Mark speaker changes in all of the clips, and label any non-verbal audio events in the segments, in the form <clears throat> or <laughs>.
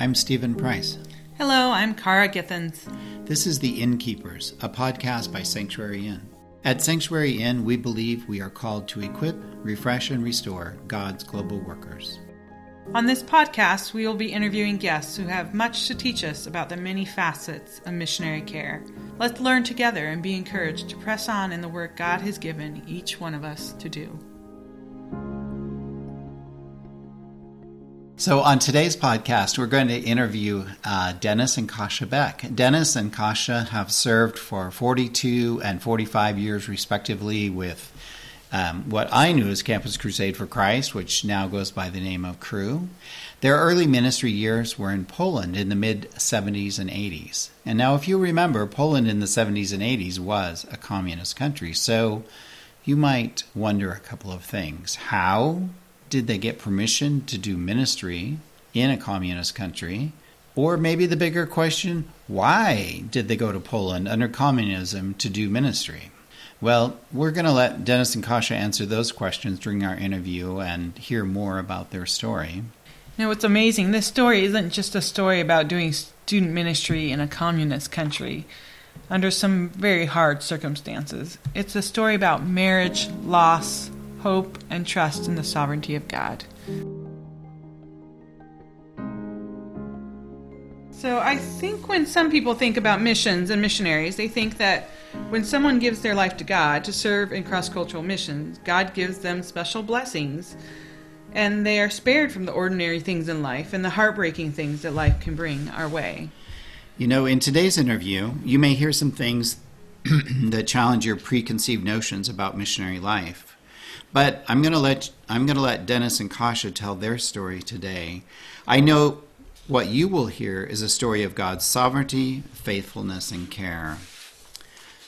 Speaker 1: I'm Stephen Price.
Speaker 2: Hello, I'm Kara Githens.
Speaker 1: This is The Innkeepers, a podcast by Sanctuary Inn. At Sanctuary Inn, we believe we are called to equip, refresh, and restore God's global workers.
Speaker 2: On this podcast, we will be interviewing guests who have much to teach us about the many facets of missionary care. Let's learn together and be encouraged to press on in the work God has given each one of us to do.
Speaker 1: So, on today's podcast, we're going to interview uh, Dennis and Kasia Beck. Dennis and Kasia have served for 42 and 45 years, respectively, with um, what I knew as Campus Crusade for Christ, which now goes by the name of Cru. Their early ministry years were in Poland in the mid 70s and 80s. And now, if you remember, Poland in the 70s and 80s was a communist country. So, you might wonder a couple of things. How did they get permission to do ministry in a communist country? Or maybe the bigger question, why did they go to Poland under communism to do ministry? Well, we're going to let Dennis and Kasia answer those questions during our interview and hear more about their story.
Speaker 2: Now, what's amazing, this story isn't just a story about doing student ministry in a communist country under some very hard circumstances. It's a story about marriage, loss, hope, and trust in the sovereignty of God. So I think when some people think about missions and missionaries, they think that when someone gives their life to God to serve in cross cultural missions, God gives them special blessings and they are spared from the ordinary things in life and the heartbreaking things that life can bring our way.
Speaker 1: You know, in today's interview, you may hear some things <clears throat> that challenge your preconceived notions about missionary life. But I'm going to let I'm going to let Dennis and Kasia tell their story today. I know what you will hear is a story of God's sovereignty, faithfulness, and care.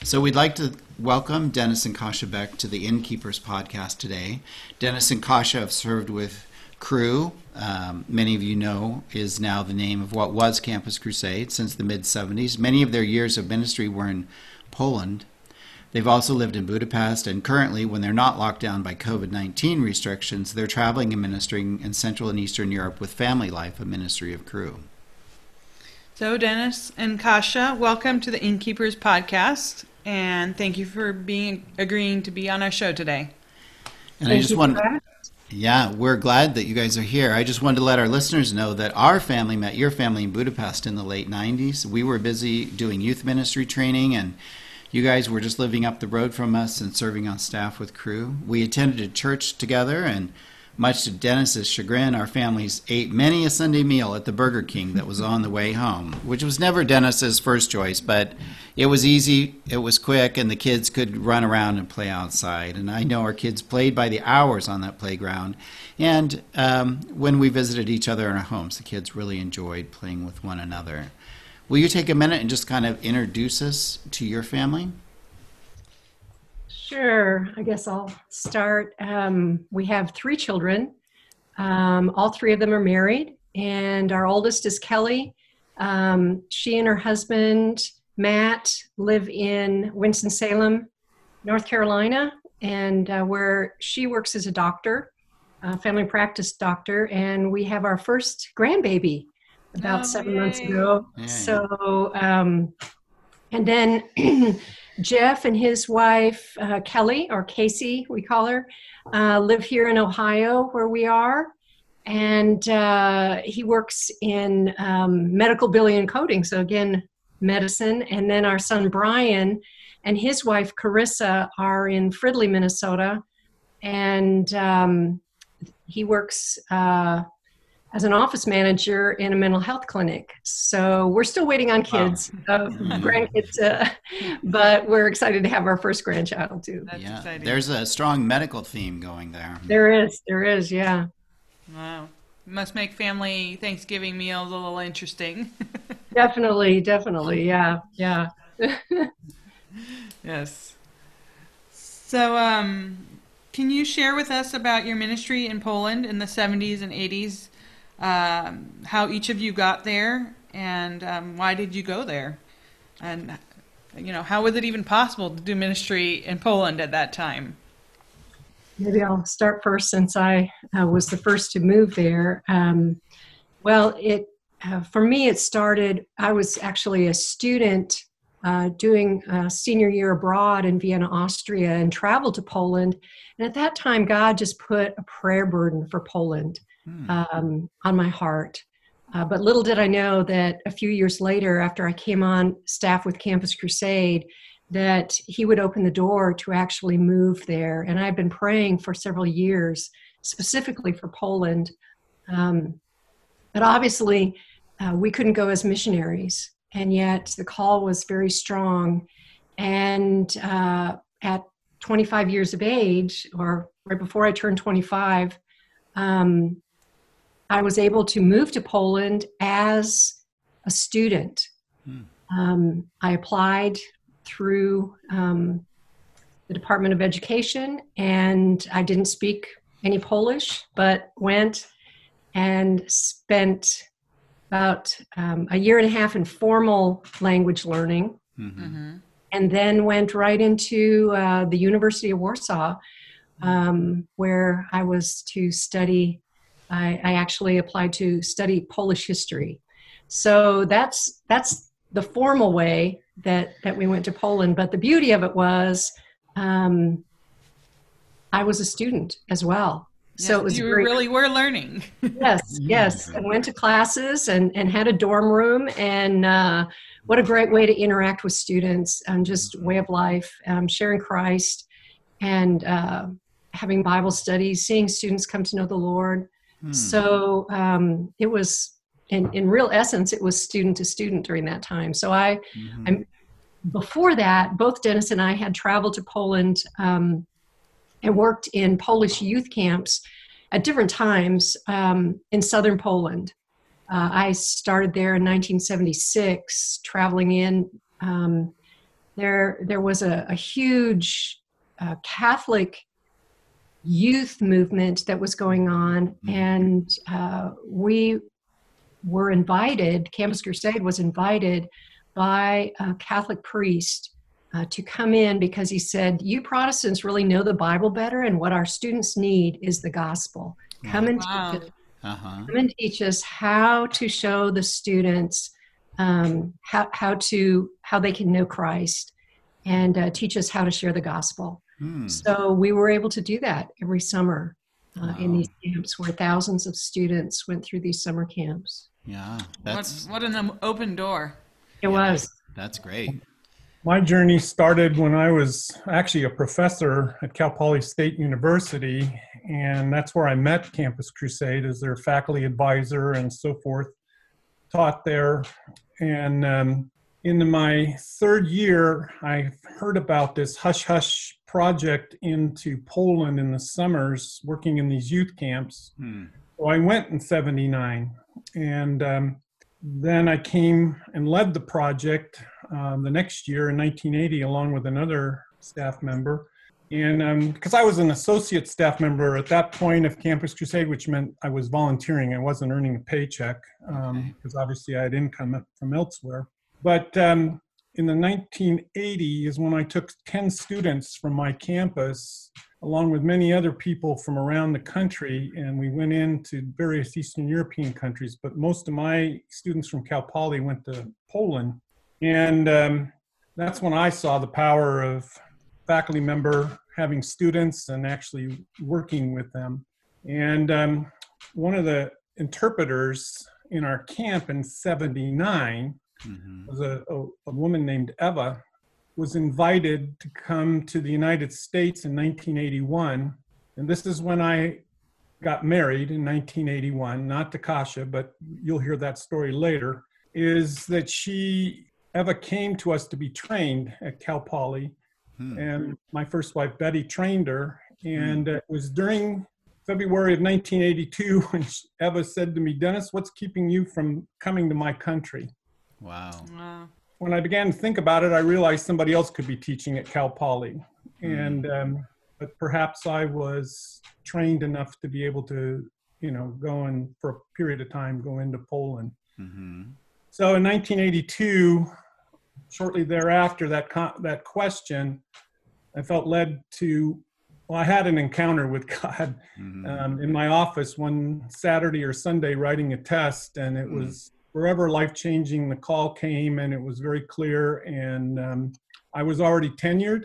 Speaker 1: So we'd like to welcome Dennis and Kasia Beck to the Innkeepers podcast today. Dennis and Kasia have served with Cru, Um, many of you know is now the name of what was Campus Crusade since the mid 70s. Many of their years of ministry were in Poland. They've also lived in Budapest, and currently, when they're not locked down by COVID 19 restrictions, they're traveling and ministering in Central and Eastern Europe with FamilyLife, a ministry of Cru.
Speaker 2: So, Dennis and Kasia, welcome to the Innkeepers podcast, and thank you for being agreeing to be on our show today.
Speaker 1: And thank I just want yeah, we're glad that you guys are here. I just wanted to let our listeners know that our family met your family in Budapest in the late 90s. We were busy doing youth ministry training and you guys were just living up the road from us and serving on staff with Cru. We attended a church together, and much to Dennis's chagrin, our families ate many a Sunday meal at the Burger King that was on the way home, which was never Dennis's first choice, but it was easy, it was quick, and the kids could run around and play outside. And I know our kids played by the hours on that playground. And um, when we visited each other in our homes, the kids really enjoyed playing with one another. Will you take a minute and just kind of introduce us to your family?
Speaker 3: Sure. I guess I'll start. Um, we have three children. Um, all three of them are married, and our oldest is Kelly. Um, she and her husband, Matt, live in Winston-Salem, North Carolina, and uh, where she works as a doctor, a family practice doctor, and we have our first grandbaby about oh, seven yay. months ago. Yay. So, um, and then <clears throat> Jeff and his wife, uh, Kelly, or Casey, we call her, uh, live here in Ohio where we are. And uh, he works in um, medical billing and coding. So, again, medicine. And then our son Brian and his wife Carissa are in Fridley, Minnesota. And um, he works uh, as an office manager in a mental health clinic. So we're still waiting on kids, wow. uh, <laughs> grandkids, uh, but we're excited to have our first grandchild too.
Speaker 1: That's yeah, exciting. there's a strong medical theme going there.
Speaker 3: There is, there is, yeah.
Speaker 2: Wow, must make family Thanksgiving meals a little interesting. <laughs>
Speaker 3: definitely, definitely, yeah, yeah. <laughs>
Speaker 2: yes. So, um, can you share with us about your ministry in Poland in the 70s and 80s? Um, how each of you got there and um, why did you go there, and you know how was it even possible to do ministry in Poland at that time?
Speaker 3: Maybe I'll start first since I uh, was the first to move there. Um, well, it uh, for me, it started, I was actually a student uh, doing a senior year abroad in Vienna, Austria, and traveled to Poland. And at that time, God just put a prayer burden for Poland
Speaker 1: Hmm.
Speaker 3: um, on my heart. Uh, but little did I know that a few years later, after I came on staff with Campus Crusade, that He would open the door to actually move there. And I've been praying for several years, specifically for Poland. Um, but obviously, uh, we couldn't go as missionaries, and yet the call was very strong. And uh, at 25 years of age, or right before I turned 25, um, I was able to move to Poland as a student.
Speaker 1: Hmm.
Speaker 3: Um, I applied through um, the Department of Education, and I didn't speak any Polish, but went and spent about um, a year and a half in formal language learning,
Speaker 1: Mhm.
Speaker 2: Mm-hmm.
Speaker 3: and then went right into uh, the University of Warsaw, um, where I was to study. I, I actually applied to study Polish history. So that's that's the formal way that that we went to Poland. But the beauty of it was, um, I was a student as well. So it was
Speaker 2: you
Speaker 3: great.
Speaker 2: really were learning. <laughs>
Speaker 3: Yes, yes. And went to classes and, and had a dorm room. And uh, what a great way to interact with students and just way of life, um, sharing Christ and uh, having Bible studies, seeing students come to know the Lord.
Speaker 1: Hmm.
Speaker 3: So um, it was, in, in real essence, it was student to student during that time. So I,
Speaker 1: Mhm.
Speaker 3: I'm- before that, both Dennis and I had traveled to Poland um, and worked in Polish youth camps at different times um, in southern Poland. Uh, I started there in 1976, traveling in. Um, there, there was a, a huge uh, Catholic youth movement that was going on,
Speaker 1: Mhm.
Speaker 3: and uh, we were invited. Campus Crusade was invited by a Catholic priest uh, to come in because he said, You Protestants really know the Bible better, and what our students need is the gospel. Come and
Speaker 2: Wow.
Speaker 3: teach us,
Speaker 1: Uh-huh.
Speaker 3: come and teach us how to show the students um, how, how to how they can know Christ and uh, teach us how to share the gospel.
Speaker 1: Hmm.
Speaker 3: So we were able to do that every summer uh, in these camps where thousands of students went through these summer camps.
Speaker 1: Yeah,
Speaker 2: What,
Speaker 1: that's
Speaker 2: what an um, open door.
Speaker 3: It was.
Speaker 1: that's great.
Speaker 4: My journey started when I was actually a professor at Cal Poly State University, and that's where I met Campus Crusade as their faculty advisor and so forth. Taught there, and um, in my third year, I heard about this hush hush project into Poland in the summers, working in these youth camps.
Speaker 1: Hmm.
Speaker 4: So I went in 79 and um, then I came and led the project um, the next year in 1980 along with another staff member. And because I was an associate staff member at that point of Campus Crusade, which meant I was volunteering, I wasn't earning a paycheck because obviously I had income from elsewhere. But um, in the 1980 is when I took 10 students from my campus along with many other people from around the country, and we went into various Eastern European countries. But most of my students from Cal Poly went to Poland, and um, that's when I saw the power of faculty member having students and actually working with them. And um, one of the interpreters in our camp in '79
Speaker 1: Mhm.
Speaker 4: was a, a, a woman named Eva was invited to come to the United States in 1981. And this is when I got married in 1981, not to Kasia, but you'll hear that story later, is that she, Eva came to us to be trained at Cal Poly.
Speaker 1: Hmm.
Speaker 4: And my first wife, Betty, trained her. And it was during February of 1982 <laughs> when Eva said to me, Dennis, what's keeping you from coming to my country?
Speaker 1: Wow.
Speaker 2: Wow.
Speaker 4: when I began to think about it, I realized somebody else could be teaching at Cal Poly, and um, but perhaps I was trained enough to be able to, you know, go and for a period of time go into Poland.
Speaker 1: hmm
Speaker 4: So in 1982, shortly thereafter, that co- that question, I felt led to. Well, I had an encounter with <laughs> God
Speaker 1: hmm
Speaker 4: um, in my office one Saturday or Sunday writing a test, and it
Speaker 1: Mm.
Speaker 4: was forever life changing. The call came and it was very clear. And um, I was already tenured.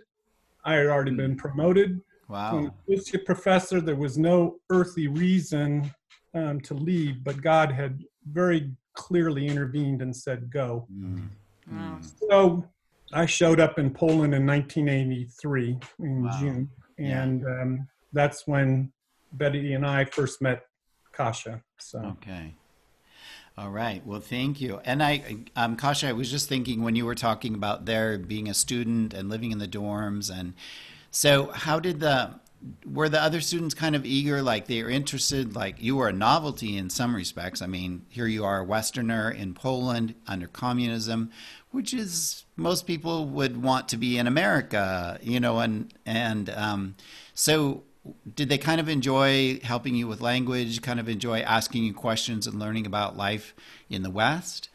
Speaker 4: I had already been promoted
Speaker 1: Wow.
Speaker 4: an associate professor. There was no earthly reason um, to leave, but God had very clearly intervened and said, go.
Speaker 1: Mm.
Speaker 2: Wow.
Speaker 4: So I showed up in Poland in 1983 in
Speaker 1: Wow.
Speaker 4: June.
Speaker 1: Yeah.
Speaker 4: And um, that's when Betty and I first met Kasia. So.
Speaker 1: Okay. All right. Well, thank you. And I, um, Kasia, I was just thinking when you were talking about there being a student and living in the dorms, and so how did the were the other students kind of eager, like they were interested, like you were a novelty in some respects. I mean, here you are, a Westerner in Poland under communism, which is most people would want to be in America, you know, and and um, so did they kind of enjoy helping you with language, kind of enjoy asking you questions and learning about life in the West?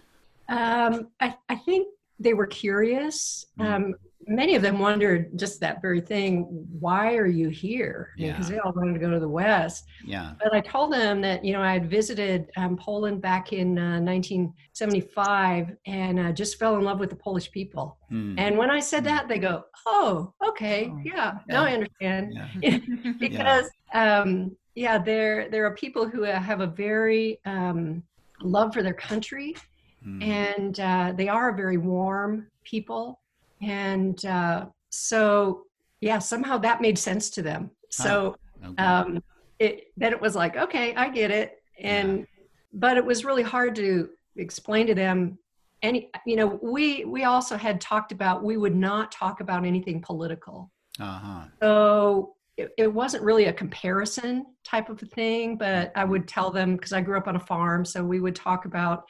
Speaker 3: Um, I, I think they were curious.
Speaker 1: Mm.
Speaker 3: Um, many of them wondered just that very thing why are you here? Because
Speaker 1: Yeah.
Speaker 3: they all wanted to go to the West.
Speaker 1: Yeah.
Speaker 3: But I told them that, you know, I had visited um, Poland back in uh, 1975 and uh, just fell in love with the Polish people.
Speaker 1: Hmm.
Speaker 3: And when I said that, they go, oh, okay.
Speaker 1: Oh,
Speaker 3: Yeah, now
Speaker 1: yeah.
Speaker 3: I understand. <laughs> <laughs>
Speaker 1: Yeah.
Speaker 3: because um, yeah, there there are people who have a very um, love for their country,
Speaker 1: Hmm.
Speaker 3: and uh, they are very warm people, and uh, so yeah, somehow that made sense to them. So
Speaker 1: Okay.
Speaker 3: um, it then it was like, okay, I get it, and but it was really hard to explain to them. Any, you know, we we also had talked about we would not talk about anything political.
Speaker 1: uh-huh.
Speaker 3: So it, it wasn't really a comparison type of a thing, but I would tell them because I grew up on a farm, so we would talk about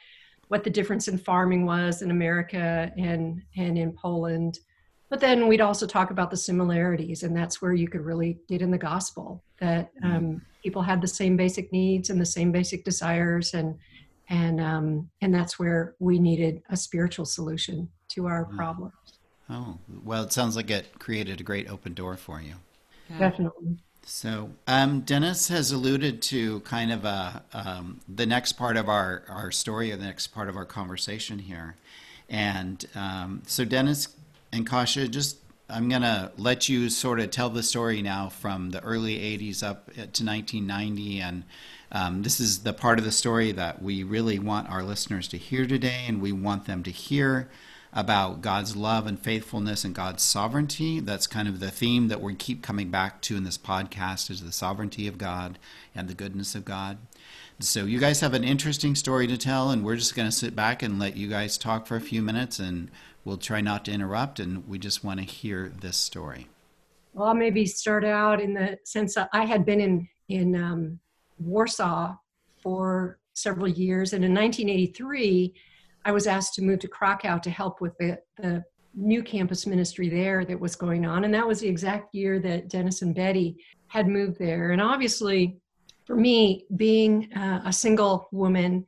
Speaker 3: what the difference in farming was in America and and in Poland. But then we'd also talk about the similarities, and that's where you could really get in the gospel that um, people had the same basic needs and the same basic desires, and and um, and that's where we needed a spiritual solution to our
Speaker 1: Mm.
Speaker 3: problems.
Speaker 1: Oh, well, it sounds like it created a great open door for you.
Speaker 2: Yeah.
Speaker 3: Definitely.
Speaker 1: So, um, Dennis has alluded to kind of a, um, the next part of our, our story, or the next part of our conversation here. And um, so, Dennis and Kasia, just I'm going to let you sort of tell the story now from the early 80s up to 1990. And um, this is the part of the story that we really want our listeners to hear today, and we want them to hear about God's love and faithfulness and God's sovereignty. That's kind of the theme that we keep coming back to in this podcast is the sovereignty of God and the goodness of God. So you guys have an interesting story to tell and we're just going to sit back and let you guys talk for a few minutes and we'll try not to interrupt and we just want to hear this story.
Speaker 3: Well, I'll maybe start out in the sense that I had been in in um, Warsaw for several years, and in 1983, I was asked to move to Krakow to help with the, the new campus ministry there that was going on, and that was the exact year that Dennis and Betty had moved there. And obviously, for me, being uh, a single woman,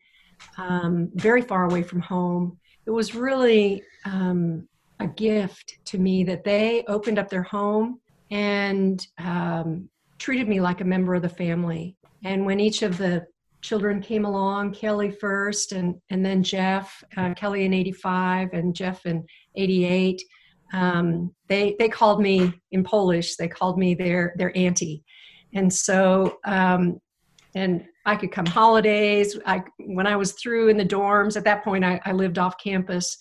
Speaker 3: um, very far away from home, it was really um, a gift to me that they opened up their home and um, treated me like a member of the family. And when each of the children came along, Kelly first, and and then Jeff, uh, Kelly in '85 and Jeff in '88, um, they they called me in Polish. They called me their their auntie, and so um, and I could come holidays. I when I was through in the dorms at that point, I, I lived off campus.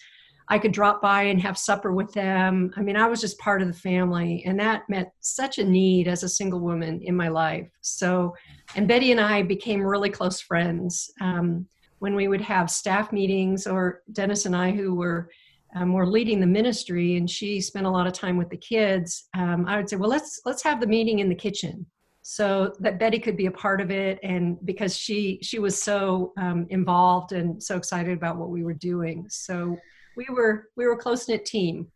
Speaker 3: I could drop by and have supper with them. I mean, I was just part of the family, and that met such a need as a single woman in my life. So, and Betty and I became really close friends um, when we would have staff meetings, or Dennis and I, who were um, were leading the ministry, and she spent a lot of time with the kids. Um, I would say, well, let's let's have the meeting in the kitchen so that Betty could be a part of it, and because she she was so um, involved and so excited about what we were doing, so we were we were a close knit team.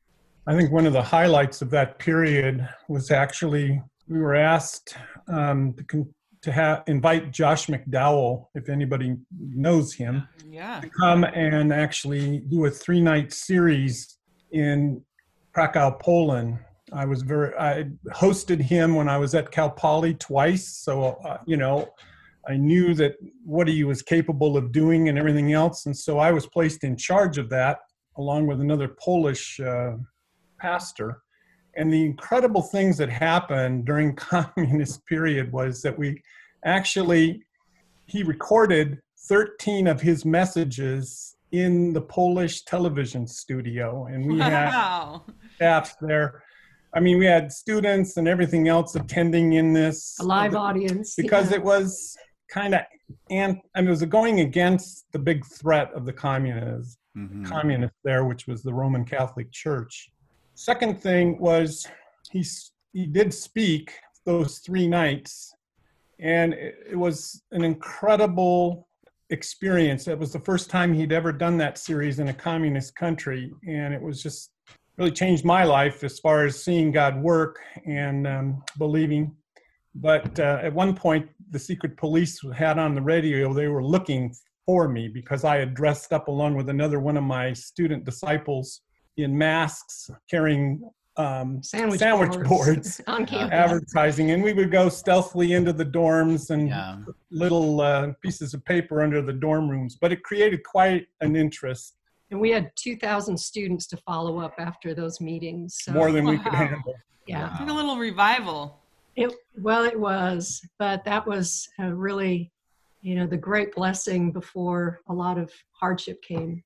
Speaker 4: I think one of the highlights of that period was actually we were asked um, to, con- to have invite Josh McDowell, if anybody knows him,
Speaker 2: Yeah.
Speaker 4: to come and actually do a three night series in Krakow, Poland. I was very I hosted him when I was at Cal Poly twice, so uh, you know I knew that what he was capable of doing and everything else. And so I was placed in charge of that along with another Polish uh, pastor. And the incredible things that happened during <laughs> communist period was that we actually, he recorded 13 of his messages in the Polish television studio. And we
Speaker 2: Wow.
Speaker 4: had staff there. I mean, we had students and everything else attending in this.
Speaker 3: A live audience.
Speaker 4: because
Speaker 3: yeah.
Speaker 4: it was kind of and I mean, it was going against the big threat of the communists
Speaker 1: Mhm.
Speaker 4: communists there, which was the Roman Catholic Church. Second thing was he he did speak those three nights, and it, it was an incredible experience. It was the first time he'd ever done that series in a communist country, and it was just really changed my life as far as seeing God work and um, believing. But uh, at one point, the secret police had on the radio they were looking for me because I had dressed up along with another one of my student disciples in masks, carrying um,
Speaker 3: sandwich,
Speaker 4: sandwich
Speaker 3: boards,
Speaker 4: boards, <laughs>
Speaker 3: on campus.
Speaker 4: advertising, and we would go stealthily into the dorms and
Speaker 1: Yeah.
Speaker 4: little uh, pieces of paper under the dorm rooms. But it created quite an interest,
Speaker 3: And we had 2,000 students to follow up after those meetings. So,
Speaker 4: more than we could handle.
Speaker 3: yeah.
Speaker 2: Like a little revival.
Speaker 3: It, well, it was, but that was uh, really, you know, the great blessing before a lot of hardship came.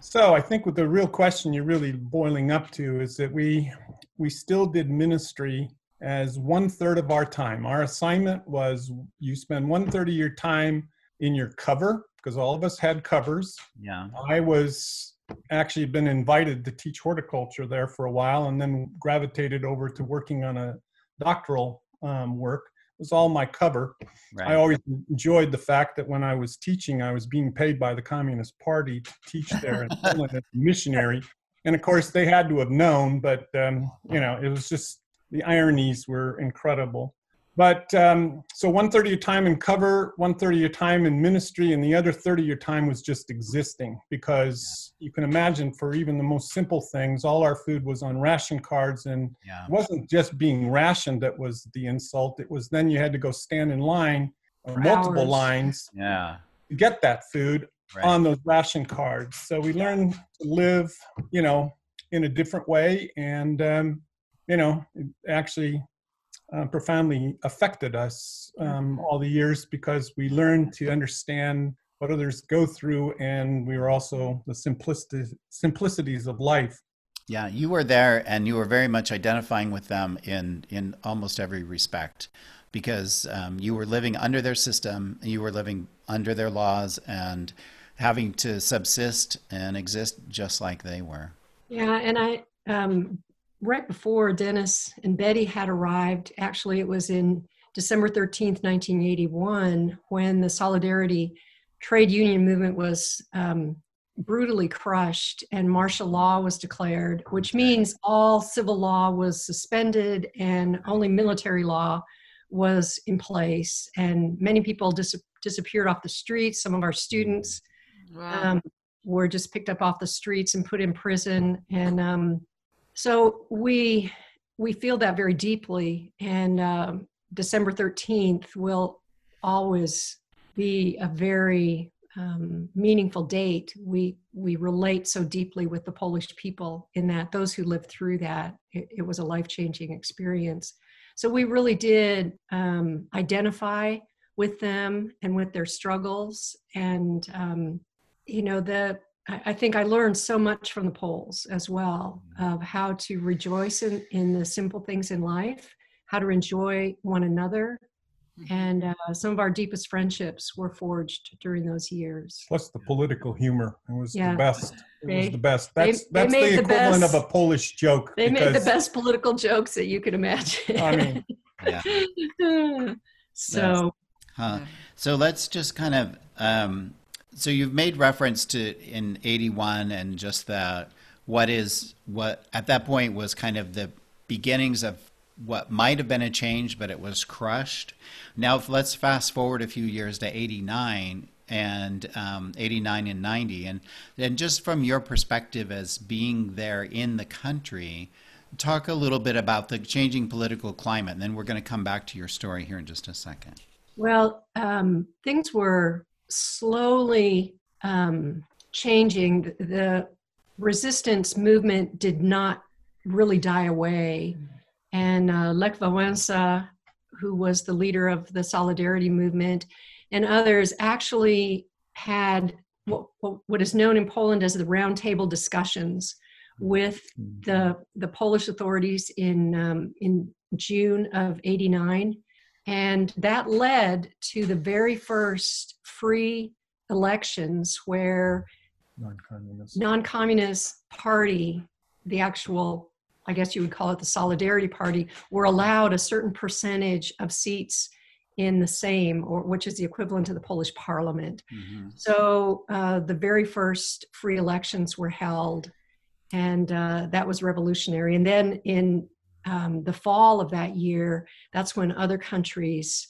Speaker 4: So I think what the real question you're really boiling up to is that we we still did ministry as one third of our time. Our assignment was you spend one third of your time in your cover because all of us had covers.
Speaker 1: Yeah.
Speaker 4: I was actually been invited to teach horticulture there for a while and then gravitated over to working on a doctoral um, work. Was all my cover. I always enjoyed the fact that when I was teaching, I was being paid by the Communist Party to teach there <laughs> as a missionary. And of course, they had to have known, but um, you know, it was just the ironies were incredible. But um, so one third of your time in cover, one third of your time in ministry, and the other third of your time was just existing because you can imagine for even the most simple things, all our food was on ration cards and
Speaker 1: Yeah.
Speaker 4: it wasn't just being rationed that was the insult. It was then you had to go stand in line or
Speaker 3: For
Speaker 4: multiple
Speaker 3: hours.
Speaker 4: lines
Speaker 1: Yeah.
Speaker 4: to get that food
Speaker 1: Right.
Speaker 4: on those ration cards. So we learned to live, you know, in a different way, and um, you know, it actually uh, profoundly affected us um, all the years because we learned to understand what others go through, and we were also the simplicity, simplicities of life.
Speaker 1: Yeah, you were there and you were very much identifying with them in, in almost every respect because um, you were living under their system, you were living under their laws and having to subsist and exist just like they were.
Speaker 3: Yeah, and I um, right before Dennis and Betty had arrived, actually, it was in December 13th, 1981, when the Solidarity trade union movement was um, brutally crushed and martial law was declared, which means all civil law was suspended and only military law was in place. And many people dis- disappeared off the streets. Some of our students
Speaker 2: Wow.
Speaker 3: um, were just picked up off the streets and put in prison and um, so we we feel that very deeply and um, december 13th will always be a very um, meaningful date. We we relate so deeply with the polish people in that those who lived through that it, it was a life-changing experience. So we really did um, identify with them and with their struggles and um, you know the I I think I learned so much from the Poles as well of how to rejoice in, in the simple things in life, how to enjoy one another, and uh, some of our deepest friendships were forged during those years.
Speaker 4: Plus the political humor. It was
Speaker 3: Yeah.
Speaker 4: the best. It
Speaker 3: They-
Speaker 4: was the best.
Speaker 3: they-
Speaker 4: That's
Speaker 3: they
Speaker 4: that's
Speaker 3: made
Speaker 4: the
Speaker 3: the
Speaker 4: equivalent
Speaker 3: best-
Speaker 4: of a Polish joke.
Speaker 3: They made the best political jokes that you could imagine.
Speaker 4: I mean,
Speaker 1: Yeah. <laughs>
Speaker 3: so
Speaker 1: Huh. So let's just kind of. Um, so you've made reference to in '81 and just that what is what at that point was kind of the beginnings of what might have been a change, but it was crushed. Now let's fast forward a few years to '89 and um, 89 and 90 and and just from your perspective as being there in the country talk a little bit about the changing political climate and then we're going to come back to your story here in just a second
Speaker 3: Well, um, things were slowly um, changing. The resistance movement did not really die away. And uh, Lech Wałęsa, who was the leader of the Solidarity movement, and others actually had what, what is known in Poland as the roundtable discussions with the, the Polish authorities in, um, in June of 89. And that led to the very first free elections where
Speaker 4: Non-communist.
Speaker 3: non-communist party, the actual, I guess you would call it the Solidarity Party, were allowed a certain percentage of seats in the Sejm, or which is the equivalent to the Polish Parliament.
Speaker 1: Mhm.
Speaker 3: So uh, the very first free elections were held, and uh, that was revolutionary. And then in um, the fall of that year, that's when other countries,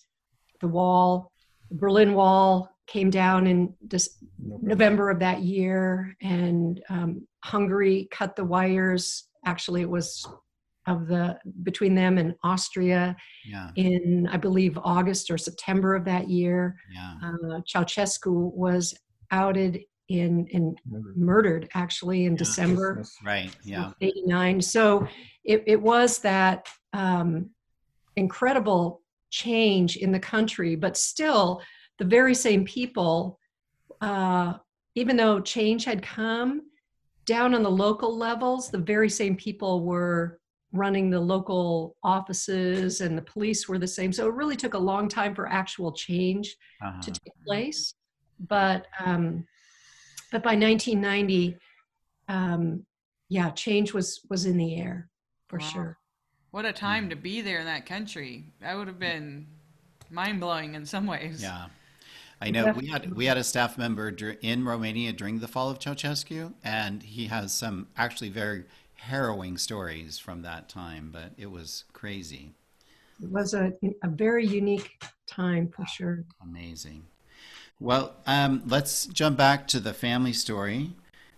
Speaker 3: the wall, Berlin Wall came down in Dec- November of that year, and um, Hungary cut the wires. Actually, it was of the between them and Austria
Speaker 1: Yeah,
Speaker 3: in, I believe, August or September of that year.
Speaker 1: yeah.
Speaker 3: Uh, Ceausescu was outed in and murdered actually in
Speaker 1: Yeah.
Speaker 3: December
Speaker 1: Right, yeah.
Speaker 3: 89. So it, it was that um, incredible change in the country, but still the very same people, uh, even though change had come, down on the local levels, the very same people were running the local offices and the police were the same. So it really took a long time for actual change
Speaker 1: Uh-huh.
Speaker 3: to take place. But um, but by 1990, um, yeah, change was was in the air for
Speaker 2: Wow.
Speaker 3: sure.
Speaker 2: What a time to be there in that country. That would have been mind blowing in some ways.
Speaker 1: Yeah. I know we had we had a staff member in Romania during the fall of Ceausescu, and he has some actually very harrowing stories from that time. But it was crazy,
Speaker 3: It was a a very unique time for sure.
Speaker 1: amazing. Well, um, let's jump back to the family story.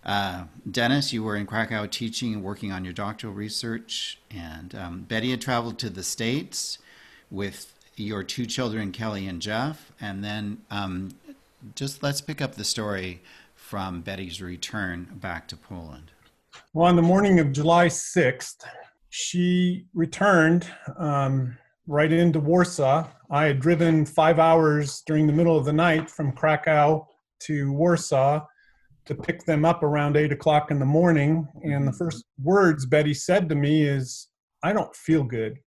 Speaker 1: Uh, Dennis, you were in Krakow teaching and working on your doctoral research, and um, Betty had traveled to the states with your two children, Kelly and Jeff, and then um, just let's pick up the story from Betty's return back to Poland.
Speaker 4: Well, on the morning of July 6th, she returned um, right into Warsaw. I had driven five hours during the middle of the night from Krakow to Warsaw to pick them up around eight o'clock in the morning. And the first words Betty said to me is, I don't feel good.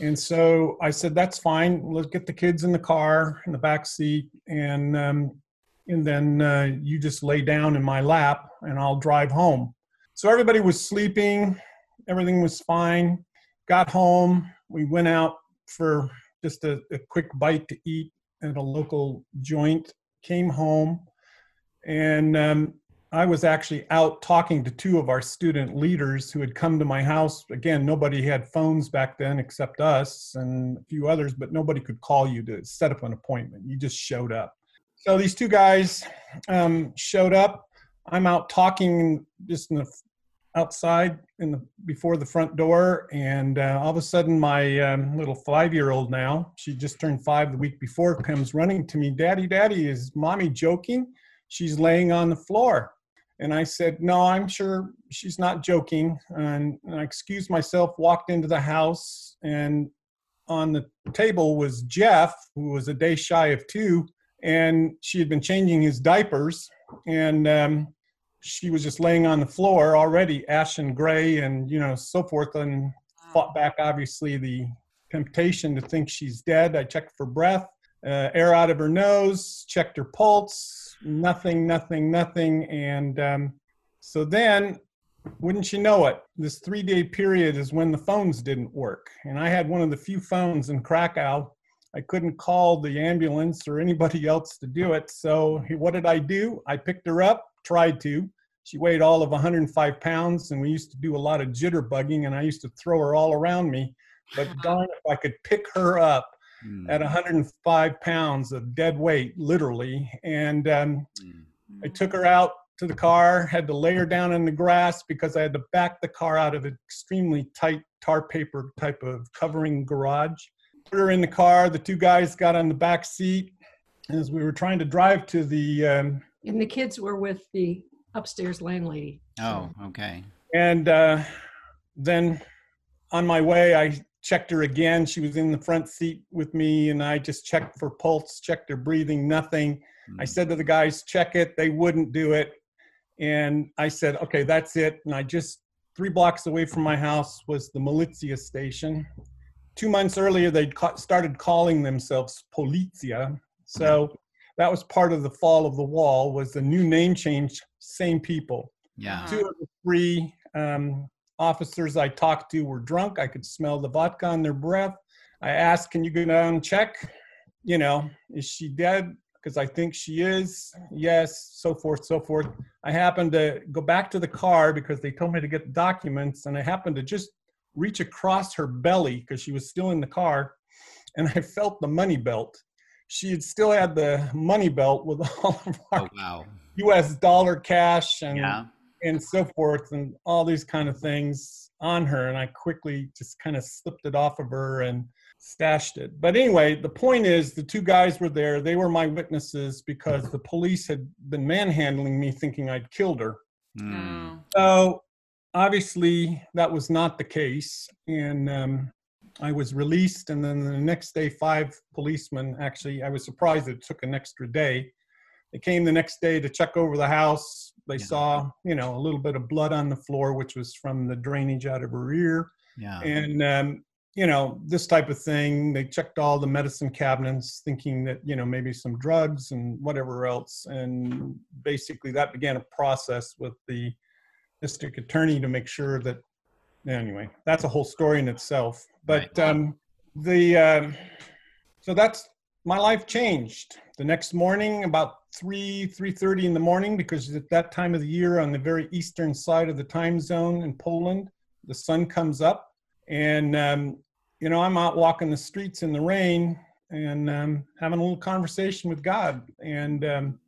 Speaker 4: And so I said, That's fine. Let's get the kids in the car in the back seat. And, um, and then uh, you just lay down in my lap and I'll drive home. So everybody was sleeping, everything was fine. Got home, we went out for just a, a quick bite to eat at a local joint, came home, and um, I was actually out talking to two of our student leaders who had come to my house. Again, nobody had phones back then except us and a few others, but nobody could call you to set up an appointment. You just showed up. So these two guys um, showed up. I'm out talking just in the outside in the before the front door, and uh, all of a sudden, my um, little five-year-old now, she just turned five the week before, comes running to me, "Daddy, Daddy, is mommy joking? She's laying on the floor." And I said, "No, I'm sure she's not joking." And, and I excused myself, walked into the house, and on the table was Jeff, who was a day shy of two, and she had been changing his diapers, and um, she was just laying on the floor already ashen gray and you know so forth and fought back obviously the temptation to think she's dead i checked for breath uh, air out of her nose checked her pulse nothing nothing nothing and um, so then wouldn't you know it this three day period is when the phones didn't work and i had one of the few phones in krakow i couldn't call the ambulance or anybody else to do it so what did i do i picked her up tried to. She weighed all of 105 pounds, and we used to do a lot of jitterbugging, and I used to throw her all around me. But darn if I could pick her up
Speaker 1: Mm,
Speaker 4: at 105 pounds of dead weight, literally. And um,
Speaker 1: mm,
Speaker 4: I took her out to the car, had to lay her down in the grass because I had to back the car out of an extremely tight tar paper type of covering garage. put her in the car. The two guys got on the back seat as we were trying to drive to the. Um,
Speaker 3: And the kids were with the upstairs landlady.
Speaker 1: Oh, okay.
Speaker 4: and uh, then on my way, I checked her again. She was in the front seat with me, and I just checked for pulse, checked her breathing, nothing. I
Speaker 1: Mm.
Speaker 4: said to the guys, check it. They wouldn't do it. And I said, okay, that's it. And I just, three blocks away from my house was the Milicja station. Two months earlier, they'd ca- started calling themselves Policja. So that was part of the fall of the wall was the new name change, same people.
Speaker 1: Yeah.
Speaker 4: Two of the three um, officers I talked to were drunk. I could smell the vodka on their breath. I asked, can you go down and check? You know, is she dead? Because I think she is. Yes, so forth, so forth. I happened to go back to the car because they told me to get the documents, and I happened to just reach across her belly because she was still in the car, and I felt the money belt. She had still had the money belt with all of oh, our
Speaker 1: Oh, wow.
Speaker 4: U.S. dollar cash and
Speaker 1: Yeah.
Speaker 4: And so forth and all these kind of things on her and i quickly just kind of slipped it off of her and stashed it. But anyway the point is the two guys were there. They were my witnesses because the police had been manhandling me thinking i'd killed her.
Speaker 1: Mm.
Speaker 4: So obviously that was not the case and um, i was released and then the next day five policemen actually i was surprised it took an extra day they came the next day to check over the house they
Speaker 1: Yeah.
Speaker 4: saw you know a little bit of blood on the floor which was from the drainage out of her ear
Speaker 1: Yeah.
Speaker 4: and um, you know this type of thing they checked all the medicine cabinets thinking that you know maybe some drugs and whatever else and basically that began a process with the district attorney to make sure that anyway that's a whole story in itself but
Speaker 1: Right.
Speaker 4: um, the um, so that's my life changed the next morning about 3 3.30 in the morning because at that time of the year on the very eastern side of the time zone in poland the sun comes up. And um, you know i'm out walking the streets in the rain and um, having a little conversation with god and um,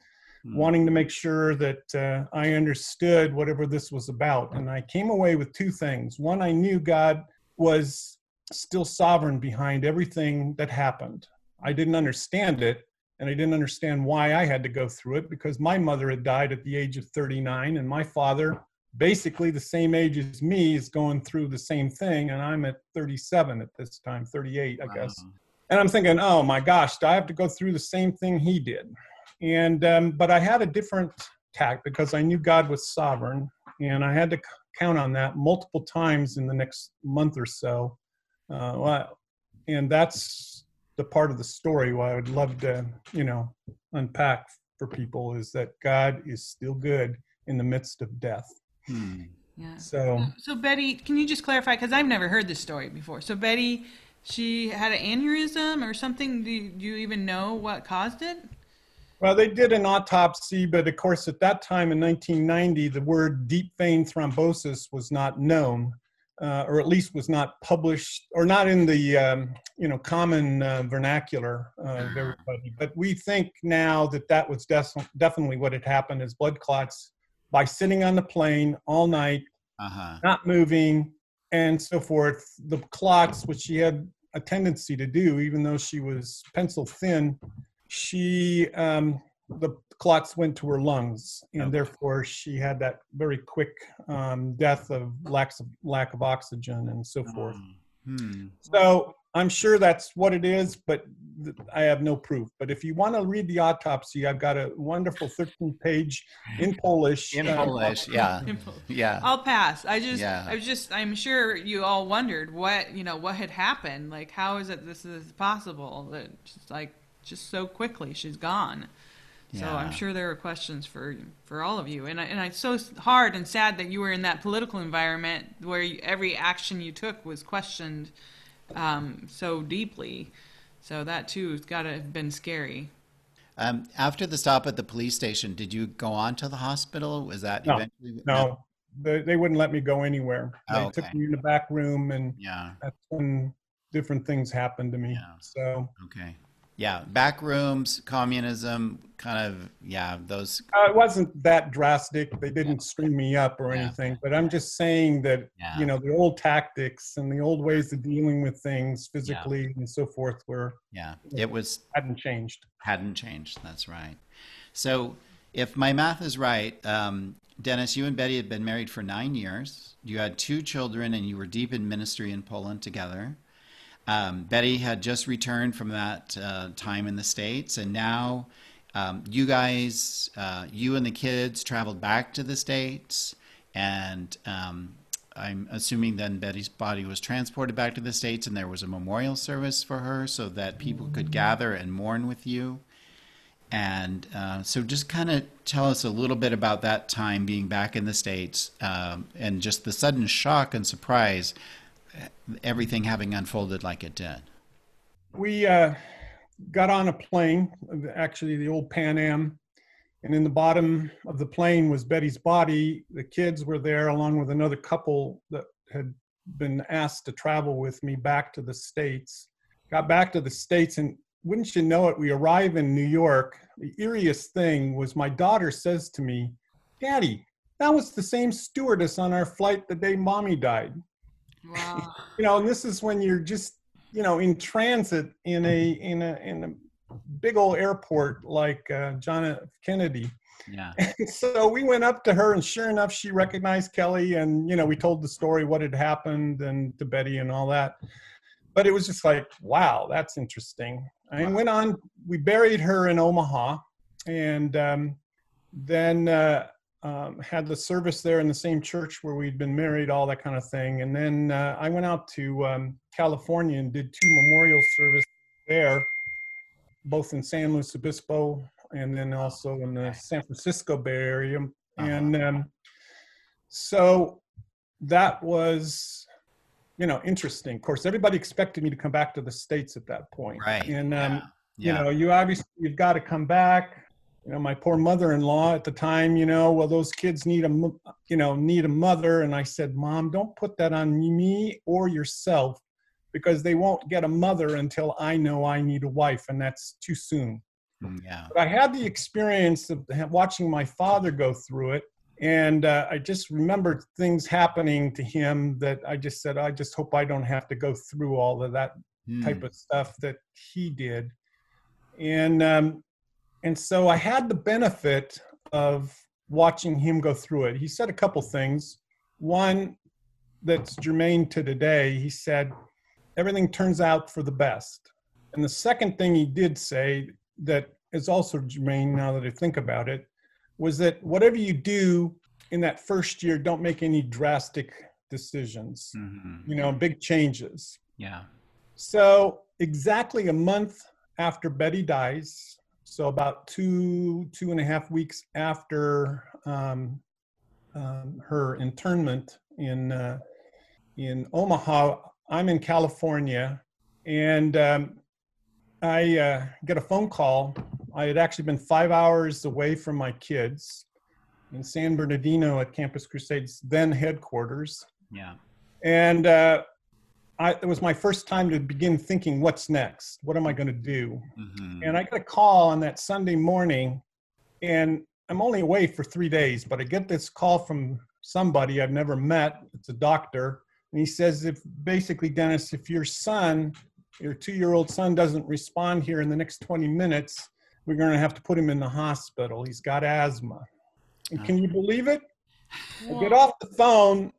Speaker 1: Mm.
Speaker 4: wanting to make sure that uh, i understood whatever this was about. And i came away with two things. One i knew god was still sovereign behind everything that happened. I didn't understand it and i didn't understand why i had to go through it because my mother had died at the age of 39 and my father basically the same age as me is going through the same thing and i'm at 37 at this time 38 i guess.
Speaker 1: Wow.
Speaker 4: and i'm thinking oh my gosh do i have to go through the same thing he did? And um, but i had a different tact because i knew god was sovereign and i had to c- count on that multiple times in the next month or so. Uh, well, and that's the part of the story why i would love to you know unpack for people is that god is still good in the midst of death
Speaker 1: Hmm.
Speaker 2: Yeah.
Speaker 4: so
Speaker 2: So Betty, can you just clarify? Because I've never heard this story before. So Betty, she had an aneurysm or something. Do you, do you even know what caused it?
Speaker 4: Well, they did an autopsy, but of course, at that time in 1990, the word deep vein thrombosis was not known, uh, or at least was not published, or not in the um, you know common uh, vernacular of everybody. But we think now that that was def- definitely what had happened: is blood clots by sitting on the plane all night,
Speaker 1: Uh-huh.
Speaker 4: not moving, and so forth. The clots, which she had a tendency to do, even though she was pencil thin, she um, the clots went to her lungs, and
Speaker 1: Okay.
Speaker 4: therefore she had that very quick um, death of lack of lack of oxygen and so forth.
Speaker 1: Hmm.
Speaker 4: So I'm sure that's what it is, but th- I have no proof. But if you want to read the autopsy, I've got a wonderful 13 page <laughs> in Polish.
Speaker 1: In
Speaker 4: uh,
Speaker 1: Polish, yeah. Yeah.
Speaker 2: I'll pass. I just,
Speaker 1: Yeah.
Speaker 2: I was just, I'm sure you all wondered what, you know, what had happened. Like, how is it this is possible that just like, just so quickly she's gone. So I'm sure there were questions for for all of you, and I, and it's so hard and sad that you were in that political environment where you, every action you took was questioned um, so deeply. So that too has got to have been scary.
Speaker 1: Um, after the stop at the police station, did you go on to the hospital? Was that
Speaker 4: No.
Speaker 1: eventually?
Speaker 4: No, they, they wouldn't let me go anywhere. They
Speaker 1: Oh,
Speaker 4: took me in the back room, and
Speaker 1: Yeah.
Speaker 4: that's when different things happened to me.
Speaker 1: Yeah.
Speaker 4: So,
Speaker 1: Okay. Yeah, back rooms, communism, kind of, yeah, those.
Speaker 4: Uh, it wasn't that drastic. They didn't string me up or
Speaker 1: Yeah.
Speaker 4: anything, but I'm just saying that,
Speaker 1: Yeah.
Speaker 4: you know, the old tactics and the old ways of dealing with things physically and so forth were
Speaker 1: Yeah, it was
Speaker 4: hadn't changed.
Speaker 1: hadn't changed. That's right. So, if my math is right, um, Dennis, you and Betty had been married for nine years. You had two children, and you were deep in ministry in Poland together. Um, Betty had just returned from that uh, time in the States, and now um, you guys, uh, you and the kids, traveled back to the States. And um, I'm assuming then Betty's body was transported back to the States, and there was a memorial service for her so that people could gather and mourn with you. And uh, so, just kind of tell us a little bit about that time being back in the States um, and just the sudden shock and surprise, everything having unfolded like it did.
Speaker 4: We uh, got on a plane, actually the old Pan Am, and in the bottom of the plane was Betty's body. The kids were there along with another couple that had been asked to travel with me back to the States. Got back to the States, and wouldn't you know it, we arrive in New York. The eeriest thing was my daughter says to me, Daddy, that was the same stewardess on our flight the day mommy died
Speaker 2: Wow.
Speaker 4: you know and this is when you're just you know in transit in a in a in a big old airport like uh, john F. kennedy
Speaker 1: Yeah. <laughs>
Speaker 4: so we went up to her and sure enough she recognized kelly and you know we told the story what had happened and to betty and all that but it was just like wow that's interesting and went on we buried her in omaha and um, then uh, um, had the service there in the same church where we'd been married, all that kind of thing. And then uh, I went out to um, California and did two memorial services there, both in San Luis Obispo and then also in the San Francisco Bay Area. And um, so that was, you know, interesting. Of course, everybody expected me to come back to the States at that point.
Speaker 1: Right.
Speaker 4: And, um,
Speaker 1: yeah.
Speaker 4: you
Speaker 1: Yeah.
Speaker 4: know you obviously you've got to come back you know my poor mother-in-law at the time you know well those kids need a you know need a mother. And i said mom don't put that on me or yourself because they won't get a mother until i know i need a wife and that's too soon.
Speaker 1: Mm, yeah.
Speaker 4: but i had the experience of watching my father go through it. And uh, i just remembered things happening to him that i just said i just hope i don't have to go through all of that
Speaker 1: Mm,
Speaker 4: type of stuff that he did. And um, and so i had the benefit of watching him go through it he said a couple things one that's germane to today he said everything turns out for the best and the second thing he did say that is also germane now that i think about it was that whatever you do in that first year don't make any drastic decisions
Speaker 1: mhm.
Speaker 4: you know big changes
Speaker 1: Yeah.
Speaker 4: so exactly a month after Betty dies, so about two two and a half weeks after um, um, her internment in uh, in Omaha, I'm in California, and um, I uh, get a phone call. I had actually been five hours away from my kids in San Bernardino at Campus Crusades then headquarters,
Speaker 1: Yeah.
Speaker 4: and uh, I, it was my first time to begin thinking, what's next? What am I going to do?
Speaker 1: hmm
Speaker 4: And I got a call on that Sunday morning, and I'm only away for three days, but I get this call from somebody I've never met. It's a doctor. And he says, if basically, Dennis, if your son, your two year old son, doesn't respond here in the next 20 minutes, we're going to have to put him in the hospital. He's got asthma. And can you believe it? I get off the phone.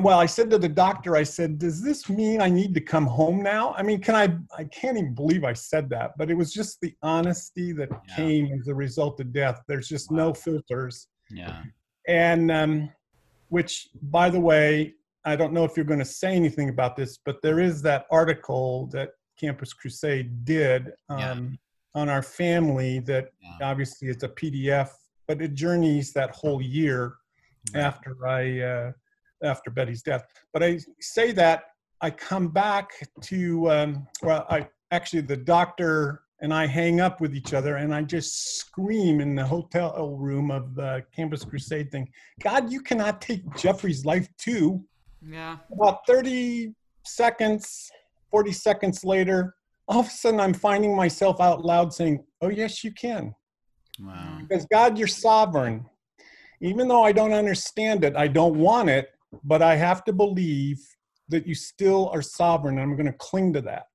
Speaker 4: Well, I said to the doctor, I said, "Does this mean I need to come home now?" I mean, can I? I can't even believe I said that, but it was just the honesty that
Speaker 1: Yeah.
Speaker 4: came as a result of death. There's just no filters,
Speaker 1: Yeah.
Speaker 4: and um, which, by the way, I don't know if you're going to say anything about this, but there is that article that Campus Crusade did um,
Speaker 1: Yeah.
Speaker 4: on our family that
Speaker 1: Yeah.
Speaker 4: obviously it's a PDF, but it journeys that whole year after I uh, after Betty's death. But I say that I come back to um, well, I actually the doctor and I hang up with each other, and I just scream in the hotel room of the Campus Crusade thing. God, you cannot take Jeffrey's life too.
Speaker 2: Yeah.
Speaker 4: About thirty seconds, forty seconds later. all of a sudden I'm finding myself out loud saying, Oh, yes, you can.
Speaker 1: Wow.
Speaker 4: Because God, you're sovereign. Even though I don't understand it, I don't want it, but I have to believe that you still are sovereign. And I'm going to cling to that.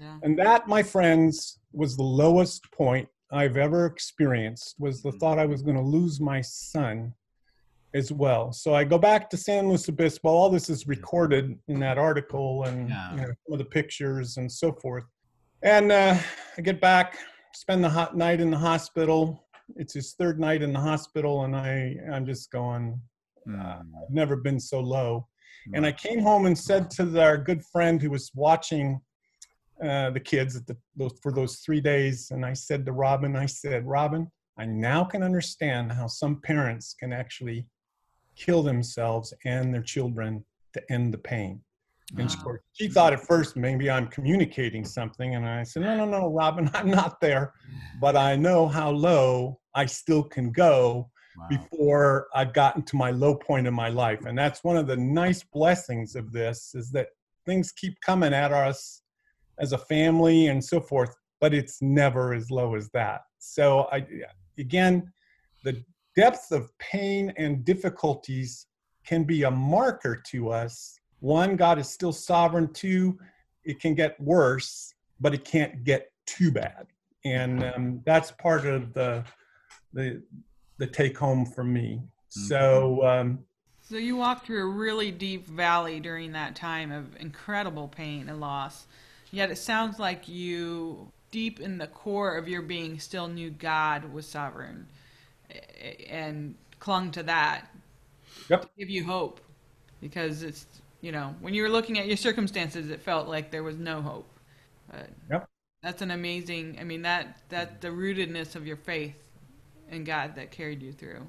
Speaker 2: Yeah.
Speaker 4: And that, my friends, was the lowest point I've ever experienced was the thought I was going to lose my son as well. So I go back to San Luis Obispo. All this is recorded in that article and
Speaker 1: Yeah.
Speaker 4: you know, some of the pictures and so forth. And uh, I get back, spend the hot night in the hospital. It's his third night in the hospital, and I I'm just going.
Speaker 1: Mm.
Speaker 4: I've never been so low. And I came home and said to our good friend who was watching uh, the kids at the, those, for those three days, and I said to Robin, I said, Robin, I now can understand how some parents can actually kill themselves and their children to end the pain. And of course, she thought at first maybe I'm communicating something, and I said, No, no, no, Robin, <laughs> I'm not there, but I know how low I still can go
Speaker 1: Wow.
Speaker 4: before I've gotten to my low point in my life. And that's one of the nice blessings of this is that things keep coming at us as a family and so forth, but it's never as low as that. So I again, the depth of pain and difficulties can be a marker to us. One, God is still sovereign. Two, it can get worse, but it can't get too bad. And um, that's part of the the the take home for me. So um,
Speaker 2: So you walked through a really deep valley during that time of incredible pain and loss. Yet it sounds like you, deep in the core of your being, still knew God was sovereign and clung to that
Speaker 4: Yep.
Speaker 2: to give you hope. Because it's, you know, when you were looking at your circumstances, it felt like there was no hope. But
Speaker 4: Yep.
Speaker 2: that's an amazing, I mean, that, that the rootedness of your faith in God that carried you through.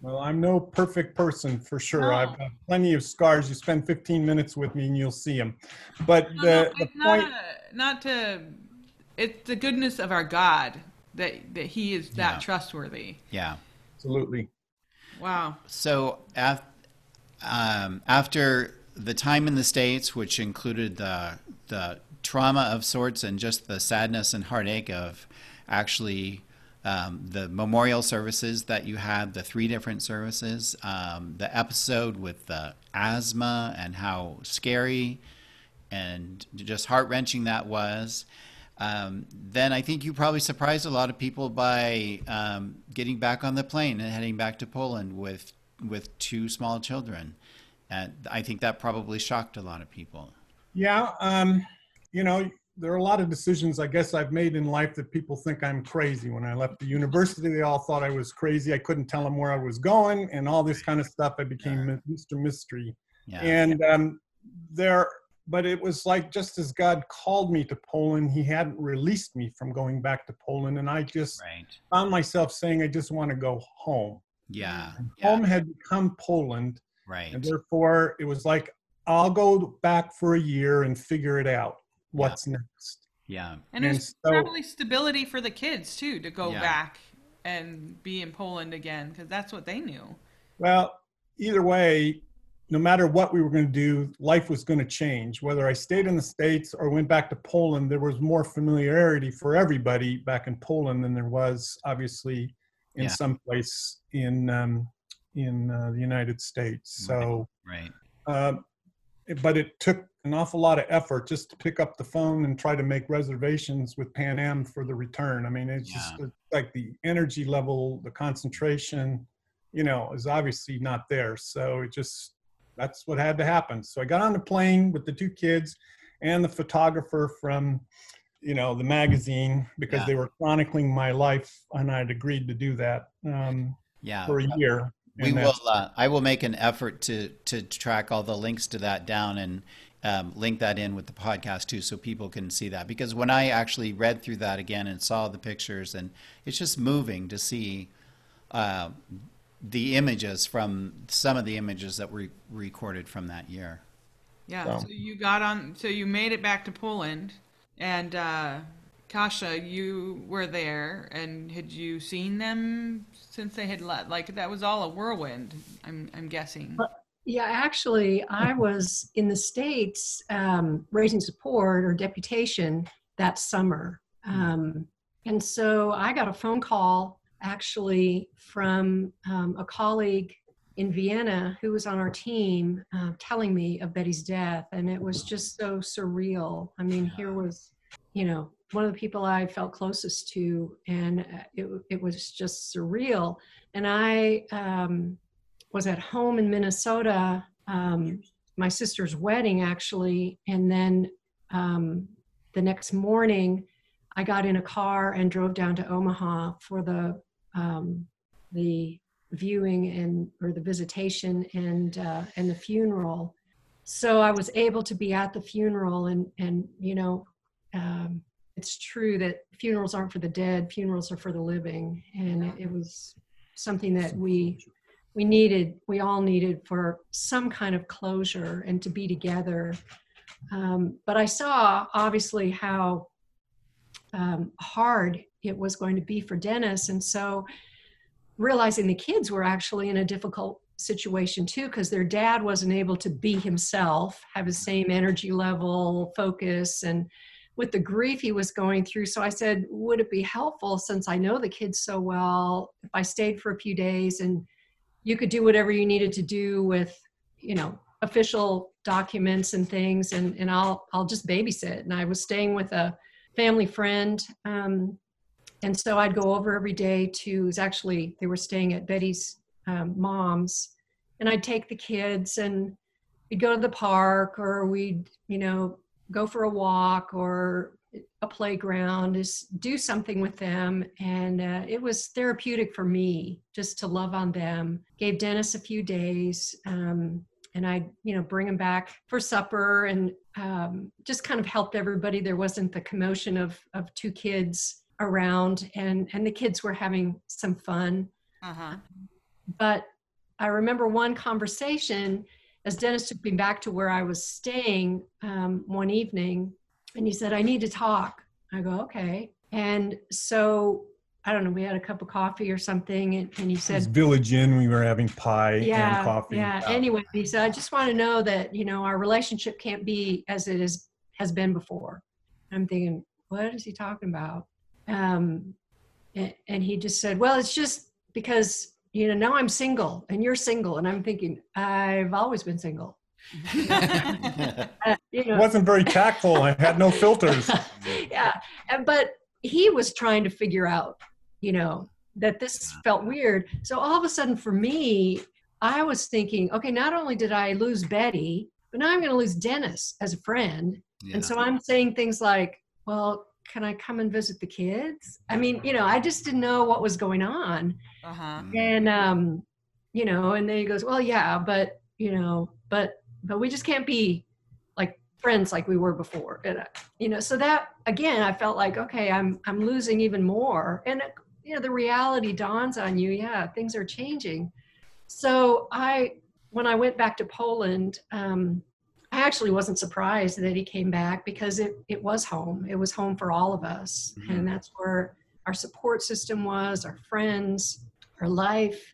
Speaker 4: well, I'm no perfect person for sure.
Speaker 2: No.
Speaker 4: I've got plenty of scars. You spend 15 minutes with me and you'll see them. But
Speaker 2: No,
Speaker 4: the,
Speaker 2: no,
Speaker 4: the
Speaker 2: it's not,
Speaker 4: point,
Speaker 2: a, not to. It's the goodness of our God that that He is that
Speaker 1: Yeah.
Speaker 2: trustworthy.
Speaker 1: Yeah.
Speaker 4: absolutely.
Speaker 2: Wow.
Speaker 1: So af- um, after the time in the states, which included the the trauma of sorts and just the sadness and heartache of actually um, the memorial services that you had, the three different services, um, the episode with the asthma and how scary and just heart wrenching that was. Um, then I think you probably surprised a lot of people by um, getting back on the plane and heading back to Poland with with two small children. And I think that probably shocked a lot of people.
Speaker 4: Yeah, um, you know, there are a lot of decisions I guess I've made in life that people think I'm crazy. When I left the university, they all thought I was crazy. I couldn't tell them where I was going and all this kind of stuff. I became Mr. Mystery.
Speaker 1: Yeah.
Speaker 4: And um, there, but it was like just as God called me to Poland, He hadn't released me from going back to Poland, and I just
Speaker 1: right.
Speaker 4: found myself saying, "I just want to go home."
Speaker 1: Yeah. Yeah.
Speaker 4: Home had become Poland,
Speaker 1: Right.
Speaker 4: and therefore it was like, "I'll go back for a year and figure it out. What's next?"
Speaker 1: Yeah.
Speaker 2: And it
Speaker 4: And
Speaker 2: was
Speaker 4: so-
Speaker 2: probably stability for the kids too to go
Speaker 1: Yeah.
Speaker 2: back and be in Poland again because that's what they knew.
Speaker 4: Well, either way, no matter what we were going to do, life was going to change. Whether I stayed in the States or went back to Poland, there was more familiarity for everybody back in Poland than there was, obviously, in
Speaker 1: Yeah.
Speaker 4: some place in um, in uh, the United States. So,
Speaker 1: Right.
Speaker 4: um, it- but it took an awful lot of effort just to pick up the phone and try to make reservations with Pan Am for the return. I mean, it's just it's like the energy level, the concentration, you know, is obviously not there. So it just that's what had to happen. So I got on the plane with the two kids and the photographer from, you know, the magazine because
Speaker 1: Yeah.
Speaker 4: they were chronicling my life, and I'd agreed to do that um,
Speaker 1: Yeah.
Speaker 4: for a year.
Speaker 1: We will. Uh, I will make an effort to to track all the links to that down and um, link that in with the podcast too, so people can see that. Because when I actually read through that again and saw the pictures, and it's just moving to see uh, the images from some of the images that were recorded from that year.
Speaker 2: Yeah.
Speaker 4: So-
Speaker 2: So you got on. So you made it back to Poland, and uh, Kasia, you were there, and had you seen them since they had left? Like that was all a whirlwind. I'm I'm guessing.
Speaker 3: Yeah, actually, I was in the States um, raising support or deputation that summer. Um, and so I got a phone call actually from um, a colleague in Vienna who was on our team uh, telling me of Betty's death. And it was just so surreal. I mean, here was, you know, one of the people I felt closest to, and uh, it, it was just surreal. And I um, was at home in Minnesota, um, my sister's wedding actually, and then um, the next morning, I got in a car and drove down to Omaha for the um, the viewing and or the visitation and uh, and the funeral. So I was able to be at the funeral, and and you know, um, it's true that funerals aren't for the dead; funerals are for the living, and it, it was something that we we needed we all needed for some kind of closure and to be together. Um, but i saw obviously how um, hard it was going to be for dennis. And so realizing the kids were actually in a difficult situation too because their dad wasn't able to be himself have the same energy level focus and with the grief he was going through. So i said would it be helpful since i know the kids so well if i stayed for a few days and you could do whatever you needed to do with you know official documents and things and and i'll i'll just babysit? And i was staying with a family friend um, and so I'd go over every day to, was actually, they were staying at Betty's um, mom's, and I'd take the kids and we'd go to the park or we'd, you know, go for a walk or a playground, just do something with them. And uh, it was therapeutic for me just to love on them. Gave Dennis a few days. Um, and I, you know, bring him back for supper and um, just kind of helped everybody. There wasn't the commotion of of two kids around and and the kids were having some fun uh-huh. but i remember one conversation as dennis took me back to where i was staying um, one evening and he said i need to talk. I go okay. And so i don't know we had a cup of coffee or something and, and he said
Speaker 4: village inn we were having pie
Speaker 3: yeah,
Speaker 4: and coffee.
Speaker 3: yeah. Anyway he said i just want to know that you know our relationship can't be as it is has been before. I'm thinking what is he talking about? Um, and, and he just said, "Well, it's just because you know now I'm single and you're single," and I'm thinking, "I've always been single." <laughs>
Speaker 4: uh, you know. It wasn't very tactful. I had no filters. <laughs>
Speaker 3: yeah, but he was trying to figure out, you know, that this felt weird. So all of a sudden, for me, I was thinking, okay, not only did I lose Betty, but now I'm going to lose Dennis as a friend. Yeah. And so I'm saying things like, well, can I come and visit the kids? I mean, you know, I just didn't know what was going on. Uh-huh. And, um, you know, and then he goes, well, yeah, but, you know, but, but we just can't be like friends like we were before. And, uh, you know, so that, again, I felt like, okay, I'm, I'm losing even more. And, uh, you know, the reality dawns on you. Yeah, things are changing. So I, when I went back to Poland, um, I actually wasn't surprised that he came back because it, it was home. It was home for all of us. Mm-hmm. And that's where our support system was, our friends, our life.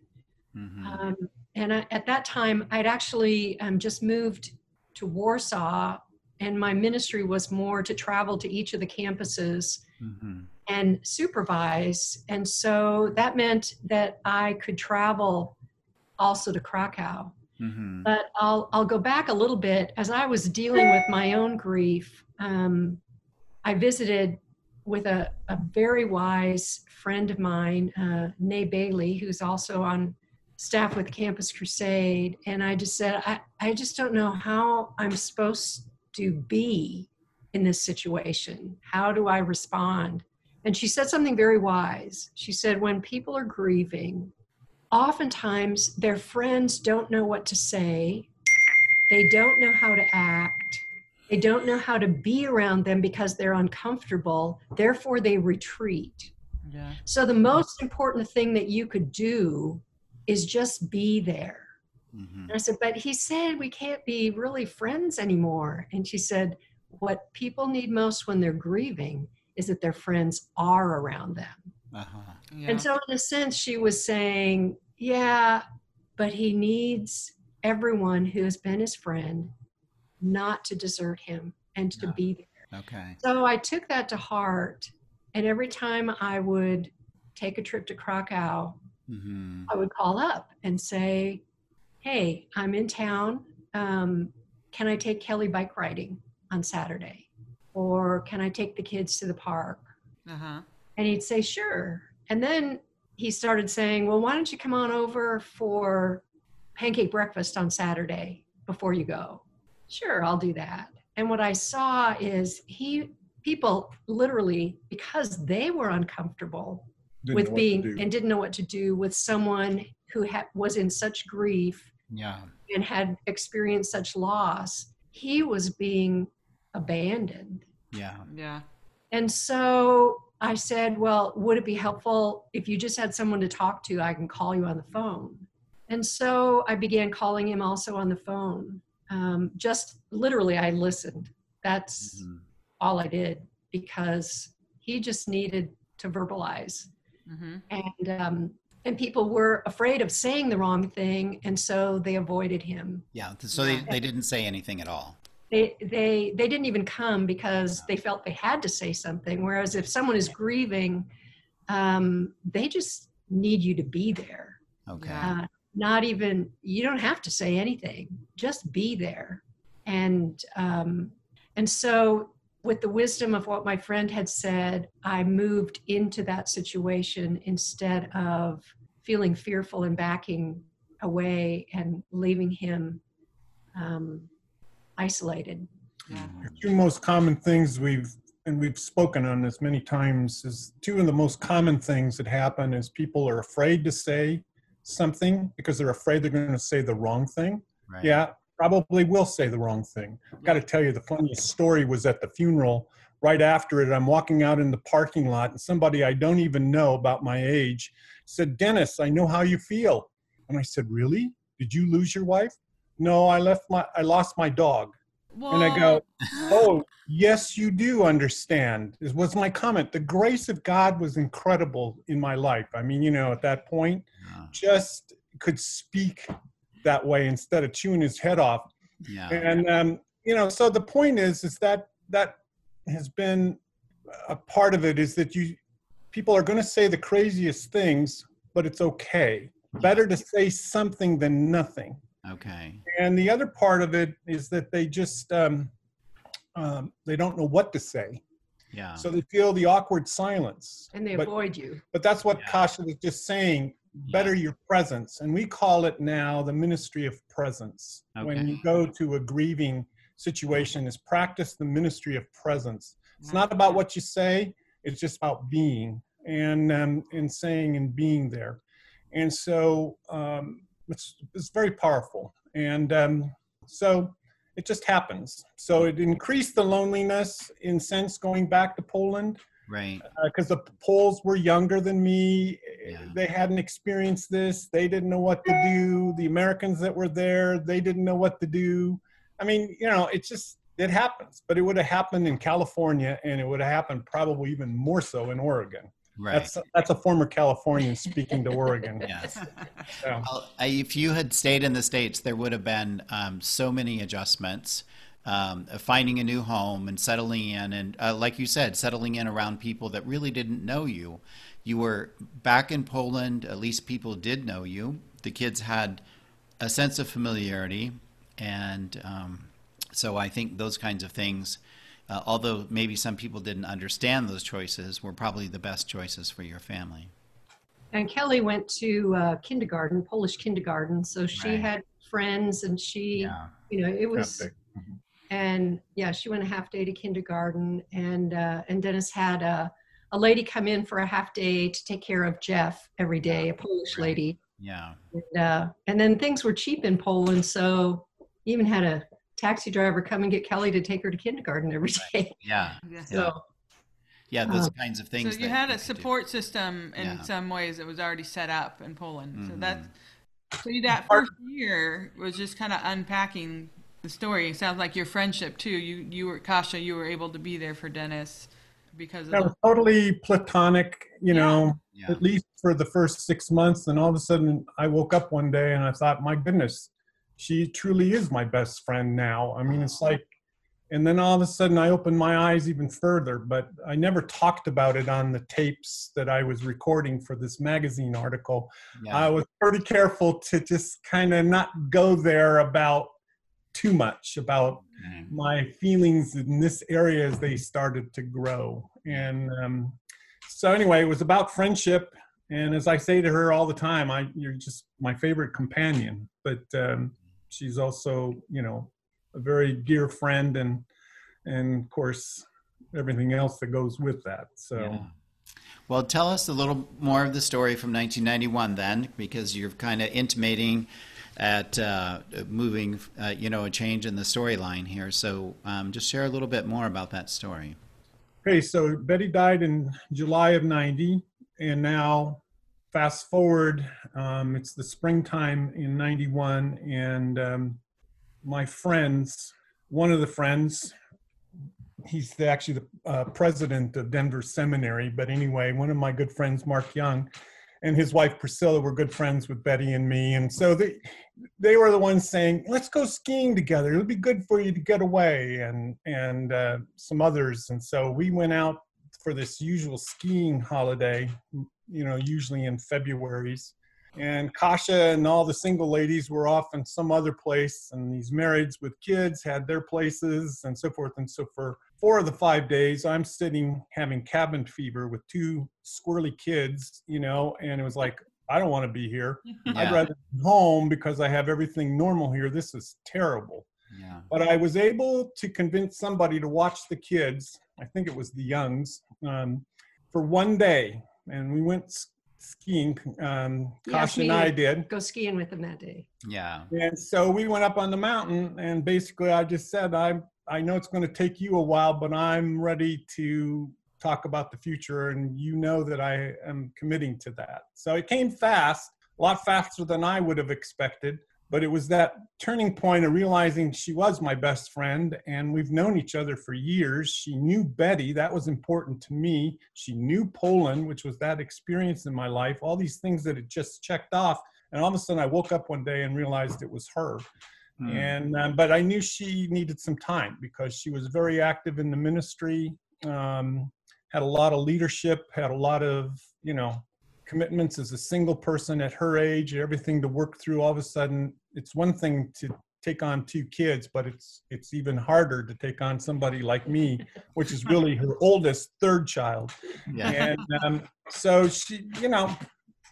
Speaker 3: Mm-hmm. Um, and I, at that time, I'd actually um, just moved to Warsaw, and my ministry was more to travel to each of the campuses mm-hmm. and supervise. And so that meant that I could travel also to Krakow. Mm-hmm. But I'll I'll go back a little bit. As I was dealing with my own grief, um, I visited with a, a very wise friend of mine, uh, Nay Bailey, who's also on staff with Campus Crusade, and I just said, I, I just don't know how I'm supposed to be in this situation. How do I respond? And she said something very wise. She said, when people are grieving, oftentimes their friends don't know what to say, they don't know how to act, they don't know how to be around them because they're uncomfortable, therefore, they retreat. Yeah. So, the most important thing that you could do is just be there. Mm-hmm. And I said, But he said we can't be really friends anymore. And she said, What people need most when they're grieving is that their friends are around them. Uh-huh. Yeah. And so, in a sense, she was saying, Yeah, but he needs everyone who has been his friend not to desert him and to yeah. be there.
Speaker 1: Okay.
Speaker 3: So I took that to heart. And every time I would take a trip to Krakow,
Speaker 1: hmm
Speaker 3: I would call up and say, Hey, I'm in town. Um, can I take Kelly bike riding on Saturday? Or can I take the kids to the park?
Speaker 2: Uh-huh.
Speaker 3: And he'd say, Sure. And then he started saying, Well, why don't you come on over for pancake breakfast on Saturday before you go? Sure, I'll do that. And what I saw is he, people literally, because they were uncomfortable
Speaker 4: Didn't
Speaker 3: with being and didn't know what to do with someone who ha- was in such grief
Speaker 1: Yeah.
Speaker 3: and had experienced such loss, he was being abandoned.
Speaker 1: Yeah.
Speaker 2: Yeah.
Speaker 3: And so I said, Well, would it be helpful if you just had someone to talk to? I can call you on the phone. And so I began calling him also on the phone. Um, just literally, I listened. That's
Speaker 1: Mhm.
Speaker 3: all I did because he just needed to verbalize.
Speaker 2: Mm-hmm.
Speaker 3: And, um, and people were afraid of saying the wrong thing, and so they avoided him.
Speaker 1: Yeah. So they, they didn't say anything at all.
Speaker 3: They they they didn't even come because they felt they had to say something. Whereas if someone is grieving um, they just need you to be there.
Speaker 1: Okay.
Speaker 3: Uh, not even you don't have to say anything. Just be there. And um, and so with the wisdom of what my friend had said i moved into that situation instead of feeling fearful and backing away and leaving him um, isolated
Speaker 2: Yeah.
Speaker 4: The two most common things we've and we've spoken on this many times is two of the most common things that happen is people are afraid to say something because they're afraid they're going to say the wrong thing.
Speaker 1: Right.
Speaker 4: Yeah, probably will say the wrong thing. I've got to tell you, the funniest story was at the funeral. Right after it, I'm walking out in the parking lot, and somebody I don't even know about my age said, Dennis, I know how you feel. And I said, Really? Did you lose your wife? No, I left my I lost my dog. And I go, <laughs> Oh, yes, you do understand, is was my comment. The grace of God was incredible in my life. I mean, you know, at that point,
Speaker 1: Uh,
Speaker 4: just could speak that way instead of chewing his head off.
Speaker 1: yeah.
Speaker 4: And um, you know, so the point is, is that that has been a part of it is that you people are going to say the craziest things, but it's okay. Better to say something than nothing.
Speaker 1: Okay.
Speaker 4: And the other part of it is that they just um, um, they don't know what to say,
Speaker 1: Yeah.
Speaker 4: so they feel the awkward silence.
Speaker 3: and they
Speaker 4: But-
Speaker 3: avoid you
Speaker 4: but that's what
Speaker 1: Yeah.
Speaker 4: Kasia was just saying. Better your presence, and we call it now the ministry of presence. When you go to a grieving situation, is practice the ministry of presence. It's not about what you say; it's just about being and um, and saying and being there. And so um, it's it's very powerful. And um, so it just happens. So it increased the loneliness in sense going back to Poland
Speaker 1: Right.
Speaker 4: because Uh, the Poles were younger than me.
Speaker 1: Yeah.
Speaker 4: They hadn't experienced this. They didn't know what to do. The Americans that were there, they didn't know what to do. I mean, you know, it's just it happens. But it would have happened in California, and it would have happened probably even more so in Oregon.
Speaker 1: Right.
Speaker 4: That's that's a former Californian speaking to Oregon. <laughs>
Speaker 1: yes.
Speaker 4: So,
Speaker 1: Well, if you had stayed in the states, there would have been um, so many adjustments, um, finding a new home and settling in, and uh, like you said, settling in around people that really didn't know you. You were back in Poland. At least people did know you. The kids had a sense of familiarity, and um, so I think those kinds of things. Uh, although maybe some people didn't understand those choices, were probably the best choices for your family.
Speaker 3: and kelly went to uh, kindergarten polish kindergarten so she
Speaker 1: Right.
Speaker 3: had friends and she you know it was
Speaker 4: Half day.
Speaker 3: and yeah she went a half day to kindergarten and uh, and dennis had a, a lady come in for a half day to take care of jeff every day a polish
Speaker 1: Right.
Speaker 3: lady
Speaker 1: Yeah.
Speaker 3: and, uh, and then things were cheap in poland so even had a taxi driver come and get kelly to take her to kindergarten every day
Speaker 1: Yeah.
Speaker 2: Yeah.
Speaker 3: so
Speaker 1: Yeah, those
Speaker 3: Um,
Speaker 1: kinds of things.
Speaker 2: So
Speaker 1: you
Speaker 2: had a
Speaker 1: could do.
Speaker 2: support system in
Speaker 1: Yeah.
Speaker 2: some ways that was already set up in Poland. So
Speaker 1: Mhm.
Speaker 2: that so that first year was just kind of unpacking the story. It sounds like your friendship too. You you were Kasia. You were able to be there for Dennis because of
Speaker 4: that
Speaker 2: the,
Speaker 4: was totally platonic, you
Speaker 2: Yeah.
Speaker 4: know,
Speaker 1: Yeah.
Speaker 4: at least for the first six months. And all of a sudden, I woke up one day and I thought, my goodness, she truly is my best friend now. I mean, it's like and then all of a sudden I opened my eyes even further, but I never talked about it on the tapes that I was recording for this magazine article.
Speaker 1: Yeah.
Speaker 4: I was pretty careful to just kind of not go there about too much about
Speaker 1: Mhm.
Speaker 4: my feelings in this area as they started to grow. And um, so, anyway, it was about friendship. And as I say to her all the time, I you're just my favorite companion. But um, she's also, you know, a very dear friend, and and of course everything else that goes with that. So.
Speaker 1: Yeah. Well, tell us a little more of the story from 1991 then, because you're kind of intimating at uh, moving, uh, you know, a change in the storyline here. So um, just share a little bit more about that story.
Speaker 4: Okay, so Betty died in July of 90, and now fast forward, um, it's the springtime in 91, and um, my friends, one of the friends, he's the, actually the uh, president of Denver Seminary, but anyway, one of my good friends, Mark Young, and his wife Priscilla were good friends with Betty and me, and so they they were the ones saying, "Let's go skiing together. It'll be good for you to get away," and and uh, some others, and so we went out for this usual skiing holiday, you know, usually in February's. And Kasia and all the single ladies were off in some other place, and these marrieds with kids had their places, and so forth. And so for four of the five days, I'm sitting having cabin fever with two squirrely kids, you know, and it was like, I don't want to be here. <laughs> I'd rather be home because I have everything normal here. This is terrible.
Speaker 1: Yeah.
Speaker 4: But I was able to convince somebody to watch the kids. I think it was the Youngs um, for one day, and we went skiing. Um,
Speaker 3: He
Speaker 4: Kasia and I did.
Speaker 3: Go skiing with them that day.
Speaker 1: Yeah.
Speaker 4: And so we went up on the mountain, and basically, I just said, "I I know it's going to take you a while, but I'm ready to talk about the future, and you know that I am committing to that." So it came fast, a lot faster than I would have expected. But it was that turning point of realizing she was my best friend, and we've known each other for years. She knew Betty, that was important to me. She knew Poland, which was that experience in my life. All these things that it just checked off and all of a sudden, I woke up one day and realized it was her.
Speaker 1: Hmm.
Speaker 4: And um, but I knew she needed some time because she was very active in the ministry, um, had a lot of leadership, had a lot of you know commitments as a single person at her age, everything to work through. All of a sudden, it's one thing to take on two kids, but it's it's even harder to take on somebody like me, which is really her oldest, third child
Speaker 1: Yeah.
Speaker 4: and um, so she, you know,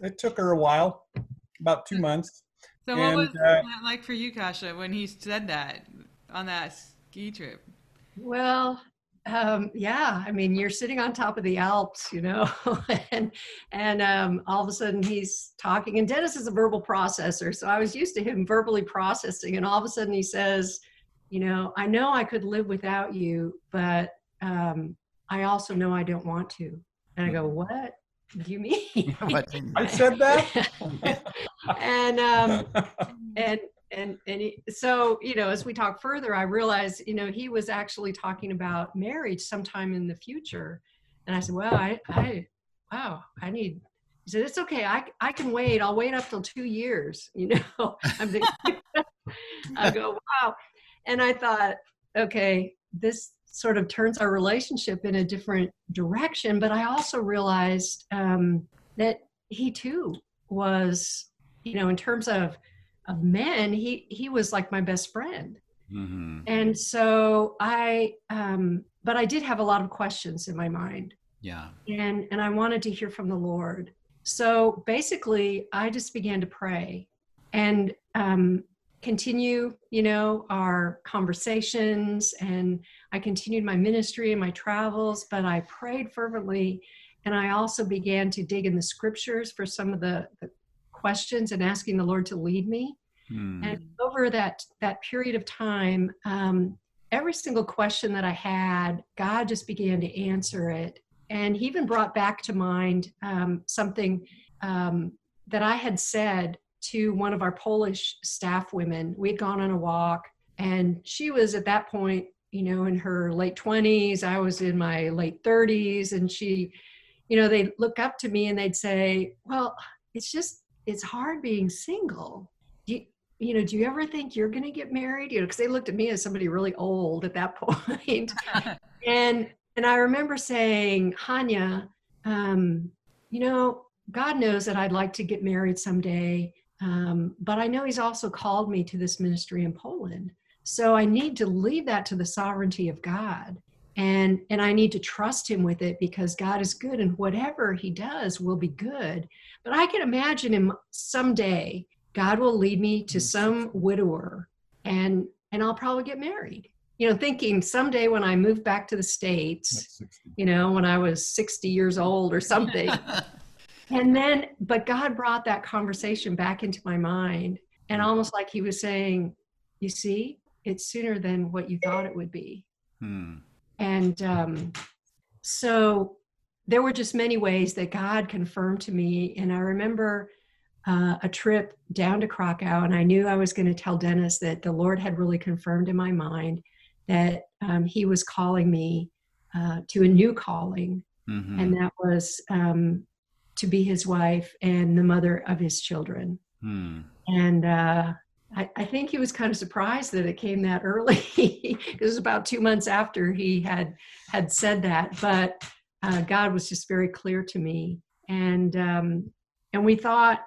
Speaker 4: it took her a while, about two months.
Speaker 2: So what
Speaker 4: And,
Speaker 2: was
Speaker 4: uh,
Speaker 2: that like for you, Kasia, when he said that on that ski trip?
Speaker 3: Well, um, yeah, I mean, you're sitting on top of the Alps, you know, <laughs> and and um, all of a sudden he's talking, and Dennis is a verbal processor, so I was used to him verbally processing, and all of a sudden he says, you know, I know I could live without you, but um, I also know I don't want to, and I go, what do you <laughs> mean?
Speaker 1: What
Speaker 4: I said that. <laughs>
Speaker 3: and um, and and and he, so you know as we talk further i realized you know he was actually talking about marriage sometime in the future. And i said well i i wow i need he said it's okay. I i can wait. I'll wait up till two years you know? <laughs> I'm i go wow. And i thought okay this sort of turns our relationship in a different direction. But i also realized um, that he too was you know in terms of of men he he was like my best friend.
Speaker 1: Mhm.
Speaker 3: and so i um but i did have a lot of questions in my mind.
Speaker 1: Yeah.
Speaker 3: and and i wanted to hear from the lord. So basically i just began to pray and um continue you know our conversations. And i continued my ministry and my travels but i prayed fervently. And i also began to dig in the scriptures for some of the, the questions and asking the lord to lead me.
Speaker 1: Hmm.
Speaker 3: and over that that period of time um, every single question that i had god just began to answer it. And he even brought back to mind um, something um, that i had said to one of our polish staff women. We'd gone on a walk and she was at that point you know in her late 20s i was in my late 30s and she you know they'd look up to me and they'd say well it's just it's hard being single do you, you know, do you ever think you're going to get married? You know, because they looked at me as somebody really old at that <laughs> point. <laughs> and and I remember saying, Hanya, um, you know, God knows that I'd like to get married someday, um, but I know He's also called me to this ministry in Poland. So I need to leave that to the sovereignty of God. And, and I need to trust him with it because God is good and whatever he does will be good. But I can imagine him someday, God will lead me to some widower and and I'll probably get married. You know, thinking someday when I move back to the States, you know, when I was 60 years old or something. <laughs> and then, but God brought that conversation back into my mind and almost like he was saying, you see, it's sooner than what you thought it would be. Hmm. And um, so there were just many ways that God confirmed to me. And I remember uh, a trip down to Krakow, and I knew I was going to tell Dennis that the Lord had really confirmed in my mind that um, He was calling me uh, to a new calling, mm-hmm. and that was um, to be His wife and the mother of His children. Hmm. And uh, I, I, think he was kind of surprised that it came that early. <laughs> it was about two months after he had had said that, but uh, God was just very clear to me, and um, and we thought,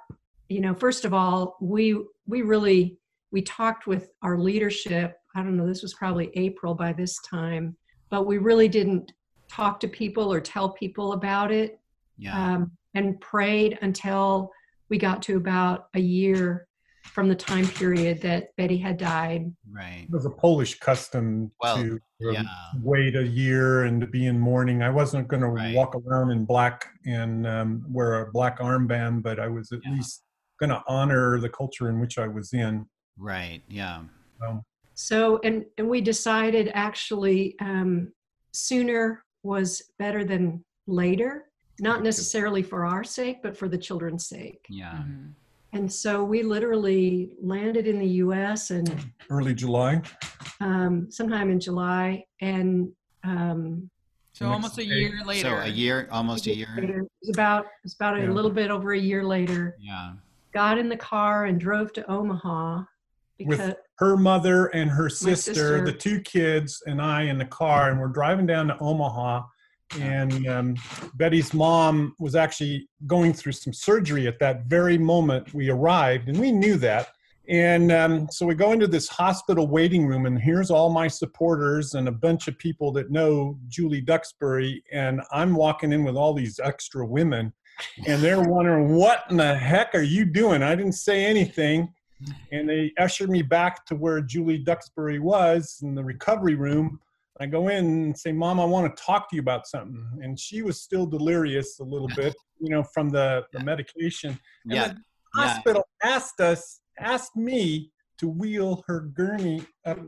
Speaker 3: you know, first of all, we we really we talked with our leadership. I don't know, this was probably April by this time, but we really didn't talk to people or tell people about it. Yeah. Um, and prayed until we got to about a year from the time period that Betty had died.
Speaker 1: Right.
Speaker 4: It was a Polish custom well, to um, yeah. wait a year and to be in mourning. I wasn't going right. to walk around in black and um, wear a black armband, but I was at yeah. least going to honor the culture in which I was in.
Speaker 1: Right. Yeah.
Speaker 3: Um, so, and and we decided actually um, sooner was better than later. Not necessarily for our sake, but for the children's sake.
Speaker 1: Yeah. Mm-hmm.
Speaker 3: And so we literally landed in the US and
Speaker 4: early July.
Speaker 3: Um, sometime in July. And um,
Speaker 2: so almost a year later.
Speaker 1: So a year, almost a year.
Speaker 3: Later, it was about, it was about yeah. a little bit over a year later.
Speaker 1: Yeah.
Speaker 3: Got in the car and drove to Omaha.
Speaker 4: With her mother and her sister, sister, the two kids, and I in the car, and we're driving down to Omaha and um, Betty's mom was actually going through some surgery at that very moment we arrived, and we knew that. And um, so we go into this hospital waiting room, and here's all my supporters and a bunch of people that know Julie Duxbury. And I'm walking in with all these extra women, and they're wondering, What in the heck are you doing? I didn't say anything. And they ushered me back to where Julie Duxbury was in the recovery room I go in and say, Mom, I want to talk to you about something. And she was still delirious a little bit, you know, from the, the medication. And yeah. the hospital yeah. asked us, asked me to wheel her gurney up,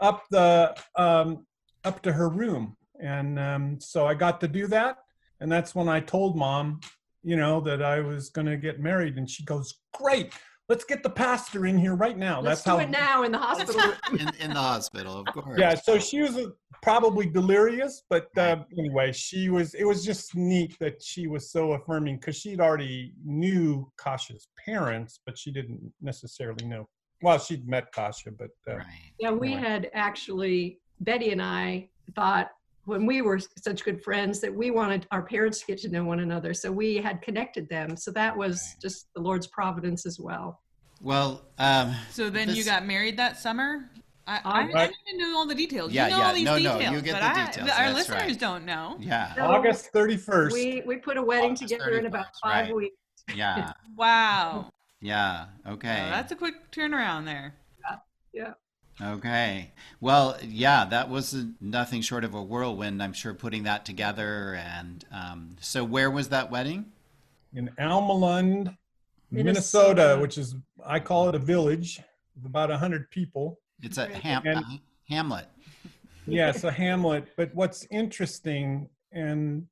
Speaker 4: up the um, up to her room. And um, so I got to do that. And that's when I told mom, you know, that I was going to get married. And she goes, Great let's get the pastor in here right now.
Speaker 3: Let's
Speaker 1: That's
Speaker 3: do how it now in the hospital. <laughs>
Speaker 1: in, in, the hospital, of course.
Speaker 4: Yeah, so she was probably delirious, but uh, anyway, she was. It was just neat that she was so affirming because she'd already knew Kasia's parents, but she didn't necessarily know. Well, she'd met Kasia, but uh, right.
Speaker 3: yeah, we anyway. had actually Betty and I thought when we were such good friends that we wanted our parents to get to know one another. So we had connected them. So that was just the Lord's providence as well.
Speaker 1: Well, um,
Speaker 2: so then this... you got married that summer. I, I, I, didn't know all the details.
Speaker 1: Yeah,
Speaker 2: you know
Speaker 1: yeah.
Speaker 2: all these
Speaker 1: no,
Speaker 2: details,
Speaker 1: no, you get the details.
Speaker 2: I, our listeners right. don't know.
Speaker 1: Yeah.
Speaker 4: So August 31st.
Speaker 3: We, we put a wedding August together 31st, in about five right. weeks.
Speaker 1: Yeah. <laughs>
Speaker 2: wow.
Speaker 1: Yeah. Okay.
Speaker 2: Well, that's a quick turnaround there.
Speaker 3: Yeah. Yeah.
Speaker 1: Okay. Well, yeah, that was nothing short of a whirlwind, I'm sure, putting that together. And um, so, where was that wedding?
Speaker 4: In Almelund, Minnesota. Minnesota, which is, I call it a village of about 100 people.
Speaker 1: It's a ham- and, hamlet.
Speaker 4: yes, a hamlet. But what's interesting and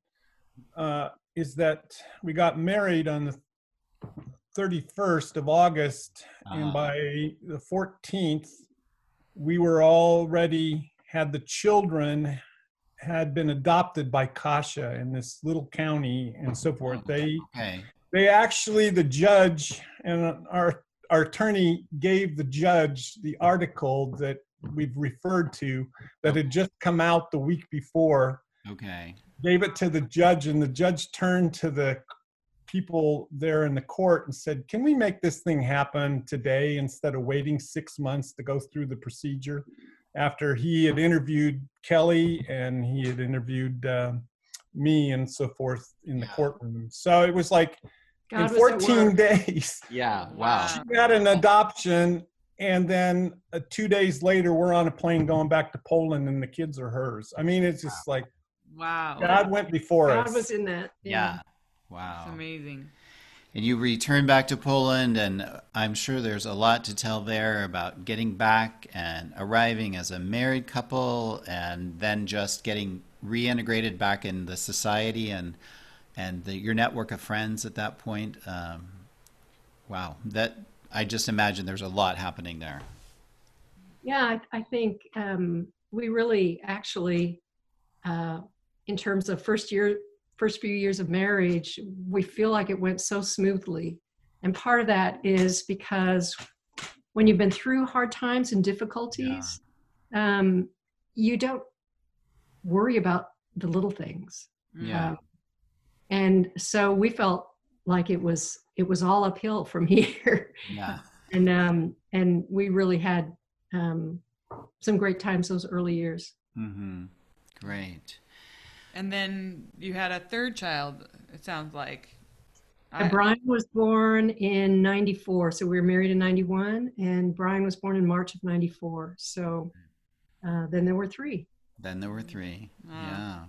Speaker 4: uh, is that we got married on the 31st of August, uh-huh. and by the 14th, we were already had the children had been adopted by Kasia in this little county and so forth. Hmm, they
Speaker 1: okay.
Speaker 4: they actually the judge and our our attorney gave the judge the article that we've referred to that had just come out the week before
Speaker 1: Okay.
Speaker 4: gave it to the judge and the judge turned to the people there in the court and said can we make this thing happen today instead of waiting six months to go through the procedure after he had interviewed kelly and he had interviewed uh, me and so forth in the courtroom so it was like
Speaker 3: God
Speaker 4: in 14 days
Speaker 1: Yeah.
Speaker 2: Wow.
Speaker 4: she got an adoption and then uh, two days later we're on a plane going back to poland and the kids are hers i mean it's just like
Speaker 2: Wow.
Speaker 4: god went before
Speaker 3: God
Speaker 4: us God
Speaker 3: was in that.
Speaker 1: Yeah.
Speaker 2: That's
Speaker 1: Wow.
Speaker 2: amazing.
Speaker 1: And you returned back to Poland, and I'm sure there's a lot to tell there about getting back and arriving as a married couple, and then just getting reintegrated back in the society and and the, your network of friends at that point. Um, wow, that I just imagine there's a lot happening there.
Speaker 3: Yeah, I, I think um, we really actually, uh, in terms of first year, first few years of marriage, we feel like it went so smoothly. And part of that is because when you've been through hard times and difficulties, um, you don't worry about the little things.
Speaker 1: Yeah.
Speaker 3: Um, and so we felt like it was it was all uphill from <laughs> here
Speaker 1: Yeah.
Speaker 3: and um and we really had um some great times those early years Mm
Speaker 1: hmm Great.
Speaker 2: And then you had a third child, it sounds like.
Speaker 3: and brian was born in 94 so we were married in 91 and brian was born in march of 94 so uh, then there were three
Speaker 1: Then there were three.
Speaker 2: Wow.
Speaker 1: Yeah.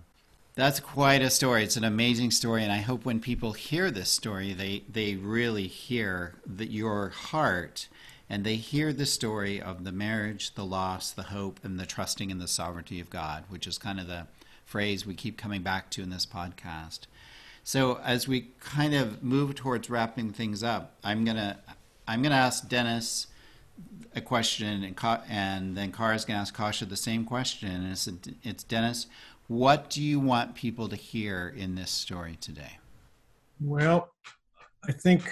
Speaker 1: That's quite a story. It's an amazing story, and I hope when people hear this story, they they really hear that your heart, and they hear the story of the marriage, the loss, the hope, and the trusting in the sovereignty of God, which is kind of the phrase we keep coming back to in this podcast. So as we kind of move towards wrapping things up, I'm gonna I'm gonna ask Dennis a question, and Ka- and then Kara's gonna ask Kasia the same question. And it's it's Dennis. What do you want people to hear in this story today?
Speaker 4: Well, I think,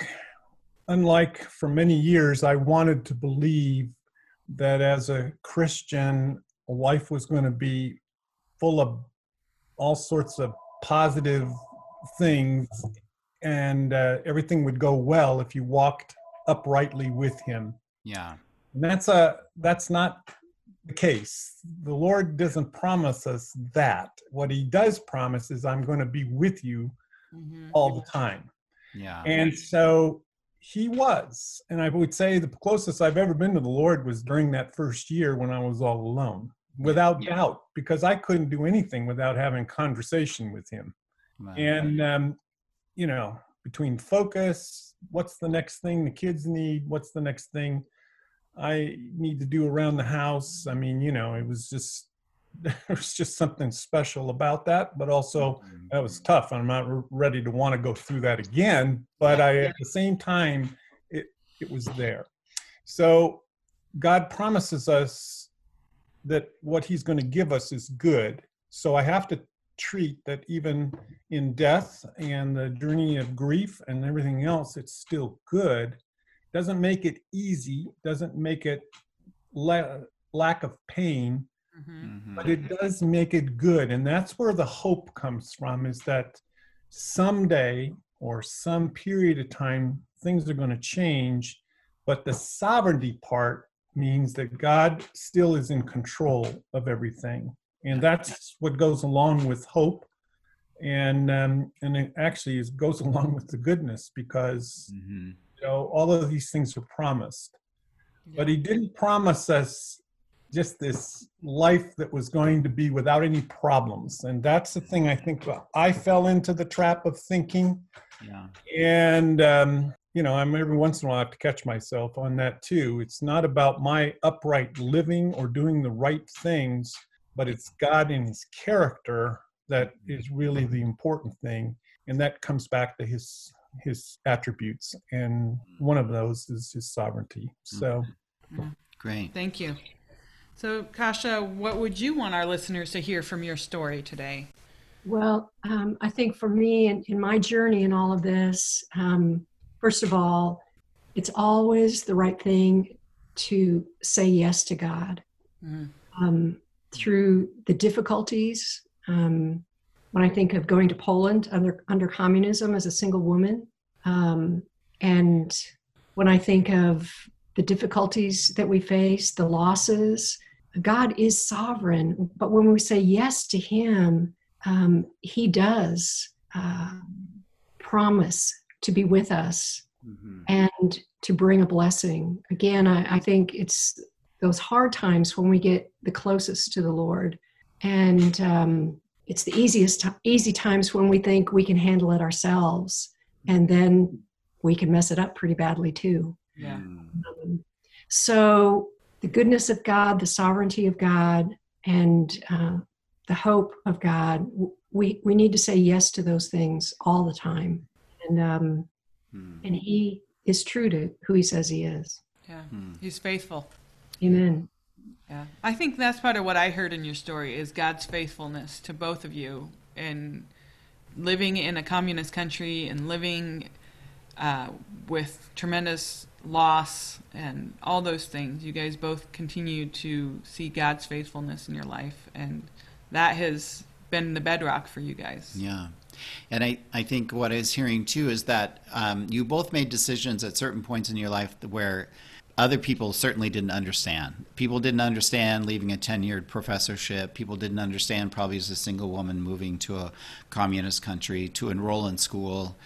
Speaker 4: unlike for many years, I wanted to believe that as a Christian, life was going to be full of all sorts of positive things and uh, everything would go well if you walked uprightly with Him.
Speaker 1: Yeah.
Speaker 4: And that's a that's not the case. The Lord doesn't promise us that. What He does promise is, "I'm going to be with you
Speaker 2: Mhm.
Speaker 4: all the time."
Speaker 1: Yeah.
Speaker 4: And so he was. And I would say the closest I've ever been to the Lord was during that first year when I was all alone, without
Speaker 1: Yeah.
Speaker 4: doubt, because I couldn't do anything without having conversation with him.
Speaker 1: Wow.
Speaker 4: And, um, you know, between focus, what's the next thing the kids need, what's the next thing I need to do around the house. I mean, you know, it was just, <laughs> there was just something special about that, but also that was tough. I'm not ready to want to go through that again, but I at the same time it it was there. So God promises us that what he's going to give us is good. So I have to treat that even in death and the journey of grief and everything else it's still good. Doesn't make it easy, doesn't make it la- lack of pain,
Speaker 2: Mhm.
Speaker 1: Mhm.
Speaker 4: but it does make it good and that's where the hope comes from is that someday or some period of time things are going to change but the sovereignty part means that god still is in control of everything. And that's what goes along with hope. And um, and it actually is, goes <laughs> along with the goodness because
Speaker 1: Mhm.
Speaker 4: you know all of these things are promised. But he didn't promise us just this life that was going to be without any problems. And that's the thing i think i fell into the trap of thinking.
Speaker 1: Yeah.
Speaker 4: and um, you know i'm every once in a while i have to catch myself on that too it's not about my upright living or doing the right things but it's god and his character that is really the important thing and that comes back to his his attributes and one of those is his sovereignty so
Speaker 1: Great.
Speaker 2: Thank you. So, Kasia, what would you want our listeners to hear from your story today?
Speaker 3: Well, um, I think for me in, in my journey in all of this, um, first of all, it's always the right thing to say yes to God
Speaker 2: Mm.
Speaker 3: um, through the difficulties. Um, when I think of going to Poland under under communism as a single woman, um, and when I think of the difficulties that we face, the losses, God is sovereign. But when we say yes to Him, um, He does uh, promise to be with us
Speaker 1: Mhm.
Speaker 3: and to bring a blessing. Again, I, I think it's those hard times when we get the closest to the Lord, and um, it's the easiest easy times when we think we can handle it ourselves, and then we can mess it up pretty badly too.
Speaker 2: Yeah.
Speaker 3: Um, so the goodness of God, the sovereignty of God, and uh, the hope of God. We we need to say yes to those things all the time, and um,
Speaker 1: Mm.
Speaker 3: and He is true to who He says He is.
Speaker 2: Yeah.
Speaker 1: Mm.
Speaker 2: He's faithful.
Speaker 3: Amen.
Speaker 2: Yeah. I think that's part of what I heard in your story is God's faithfulness to both of you in living in a communist country and living uh, with tremendous loss and all those things. You guys both continue to see God's faithfulness in your life, and that has been the bedrock for you guys.
Speaker 1: Yeah. And I, I think what I was hearing too is that um, you both made decisions at certain points in your life where other people certainly didn't understand. People didn't understand leaving a tenured professorship. People didn't understand, probably as a single woman moving to a communist country to enroll in school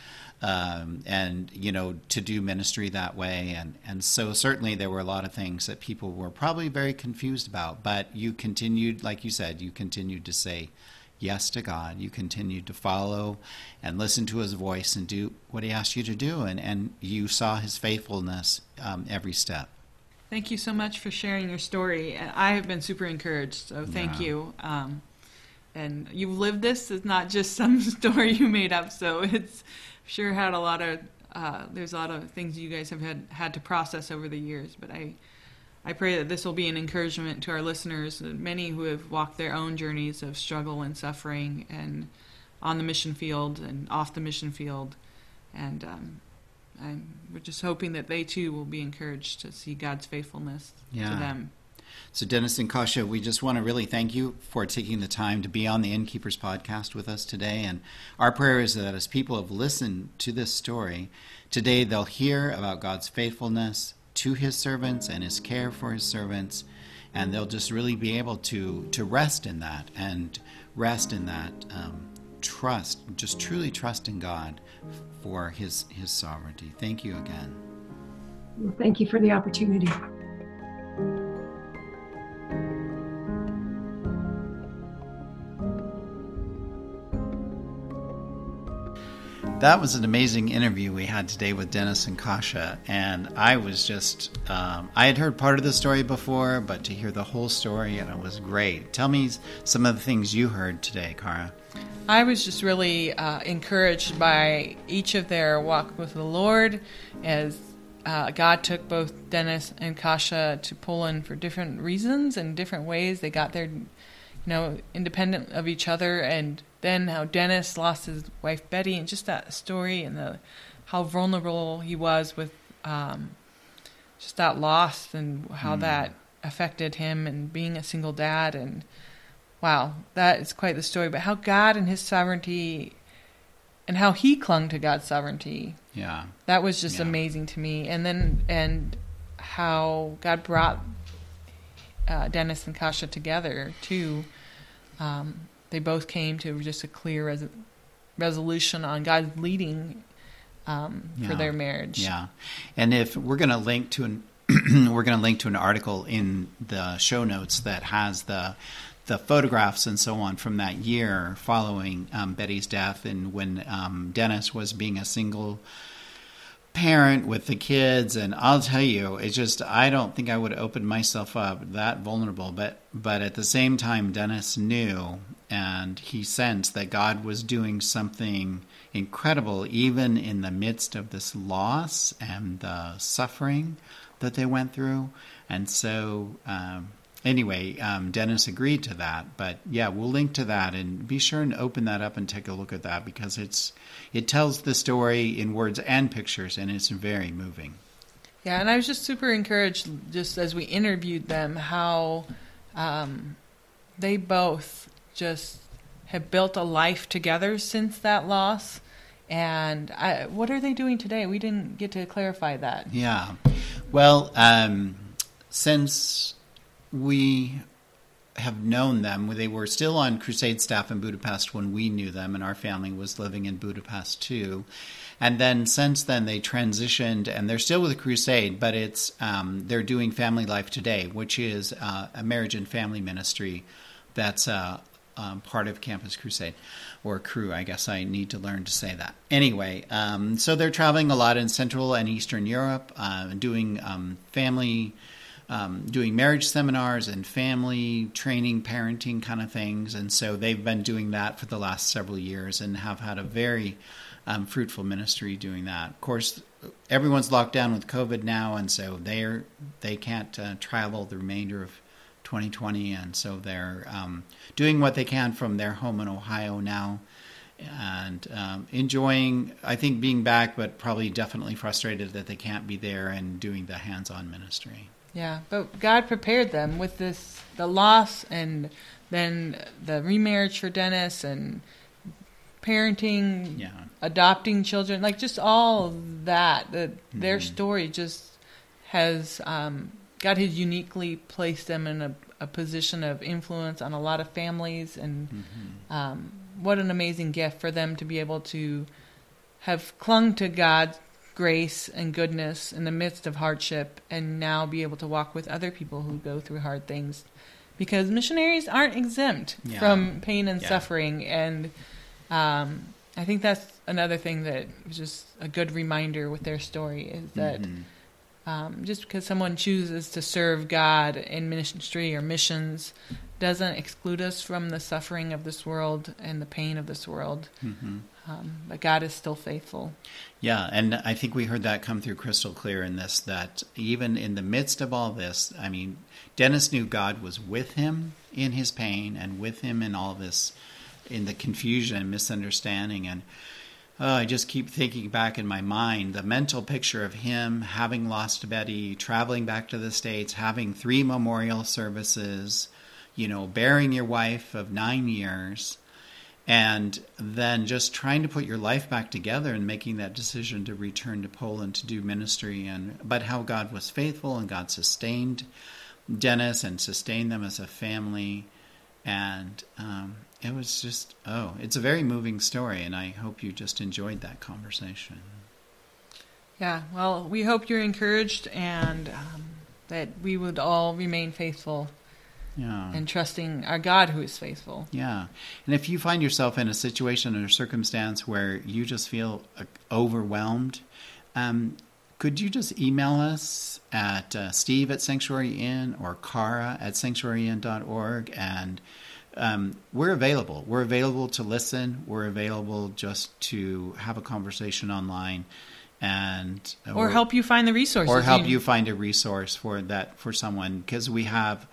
Speaker 1: um, and, you know, to do ministry that way. And, and so certainly there were a lot of things that people were probably very confused about. But you continued, like you said, you continued to say, yes to God. You continued to follow and listen to His voice and do what He asked you to do, and, and you saw His faithfulness um, every step.
Speaker 2: Thank you so much for sharing your story. I have been super encouraged, so thank
Speaker 1: Yeah.
Speaker 2: you. Um, and you've lived this. It's not just <laughs> some story you made up. So it's sure had a lot of uh, there's a lot of things you guys have had had to process over the years. But I I pray that this will be an encouragement to our listeners, many who have walked their own journeys of struggle and suffering, and on the mission field and off the mission field, and um, I'm, we're just hoping that they too will be encouraged to see God's faithfulness
Speaker 1: Yeah.
Speaker 2: to them.
Speaker 1: So, Dennis and Kasia, we just want to really thank you for taking the time to be on the Innkeepers podcast with us today. And our prayer is that as people have listened to this story, today they'll hear about God's faithfulness to his servants and his care for his servants. And they'll just really be able to, to rest in that and rest in that um, trust, just truly trust in God for his, his sovereignty. Thank you again.
Speaker 3: Well, thank you for the opportunity.
Speaker 1: That was an amazing interview we had today with Dennis and Kasia, and I was just, um, I had heard part of the story before, but to hear the whole story, and it was great. Tell me some of the things you heard today, Kara.
Speaker 2: I was just really uh, encouraged by each of their walk with the Lord as uh, God took both Dennis and Kasia to Poland for different reasons and different ways. They got there, you know, independent of each other, and then how Dennis lost his wife Betty, and just that story and the how vulnerable he was with um, just that loss and how
Speaker 1: Mm.
Speaker 2: that affected him and being a single dad and wow, that is quite the story. But how God and His sovereignty, and how He clung to God's sovereignty,
Speaker 1: Yeah,
Speaker 2: that was just
Speaker 1: Yeah.
Speaker 2: amazing to me. And then and how God brought uh, Dennis and Kasia together too. Um, they both came to just a clear res- resolution on God's leading um,
Speaker 1: Yeah.
Speaker 2: for their marriage.
Speaker 1: yeah. And if we're going to link to an, <clears throat> we're going to link to an article in the show notes that has the the photographs and so on from that year following um, Betty's death and when um, Dennis was being a single parent with the kids and I'll tell you it's just I don't think I would open myself up that vulnerable but but at the same time Dennis knew and he sensed that God was doing something incredible even in the midst of this loss and the suffering that they went through. And so um, anyway um, Dennis agreed to that. But yeah we'll link to that. And be sure and open that up and take a look at that because it's it tells the story in words and pictures and it's very moving.
Speaker 2: Yeah, and I was just super encouraged, just as we interviewed them, how um, they both just have built a life together since that loss. And I, what are they doing today? We didn't get to clarify that.
Speaker 1: Yeah. Well, um, since we have known them, they were still on crusade staff in Budapest when we knew them, and our family was living in Budapest too. And then since then, they transitioned, and they're still with Crusade, but it's um, they're doing FamilyLife Today, which is uh, a marriage and family ministry that's uh, um, part of Campus Crusade or Cru. I guess I need to learn to say that. Anyway, um, so they're traveling a lot in Central and Eastern Europe, uh, doing um, family. Um, doing marriage seminars and family training, parenting kind of things. And so they've been doing that for the last several years and have had a very um, fruitful ministry doing that. Of course, everyone's locked down with COVID now, and so they're they can't uh, travel the remainder of 2020, and so they're um, doing what they can from their home in Ohio now, and um, enjoying. I think being back, but probably definitely frustrated that they can't be there and doing the hands-on ministry.
Speaker 2: Yeah, but God prepared them with this the loss and then the remarriage for Dennis and parenting,
Speaker 1: Yeah.
Speaker 2: adopting children, like just all that. The, Their
Speaker 1: Mhm.
Speaker 2: story just has um, God has uniquely placed them in a, a position of influence on a lot of families, and
Speaker 1: Mhm.
Speaker 2: um, what an amazing gift for them to be able to have clung to God's grace and goodness in the midst of hardship, and now be able to walk with other people who go through hard things. Because missionaries aren't exempt
Speaker 1: Yeah.
Speaker 2: from pain and
Speaker 1: Yeah.
Speaker 2: suffering, and um, I think that's another thing that was just a good reminder with their story is that
Speaker 1: Mhm.
Speaker 2: Um, just because someone chooses to serve God in ministry or missions doesn't exclude us from the suffering of this world and the pain of this world.
Speaker 1: Mhm.
Speaker 2: Um, but God is still faithful.
Speaker 1: Yeah, and I think we heard that come through crystal clear in this that even in the midst of all this, I mean, Dennis knew God was with him in his pain and with him in all this, in the confusion and misunderstanding. And oh, I just keep thinking back in my mind the mental picture of him having lost Betty, traveling back to the States, having three memorial services, you know, burying your wife of nine years and then just trying to put your life back together and making that decision to return to Poland to do ministry and but how God was faithful and God sustained Dennis and sustained them as a family. And um, it was just oh it's a very moving story and I hope you just enjoyed that conversation
Speaker 2: Yeah, well, we hope you're encouraged and um, that we would all remain faithful
Speaker 1: yeah
Speaker 2: and trusting our God who is faithful.
Speaker 1: Yeah. And if you find yourself in a situation or circumstance where you just feel uh, overwhelmed, um, could you just email us at uh, steve at Sanctuary Inn or cara at sanctuaryinn.org? And um, we're available. We're available to listen. We're available just to have a conversation online and
Speaker 2: Or help you find the resources.
Speaker 1: or help you find a resource for that for someone because we have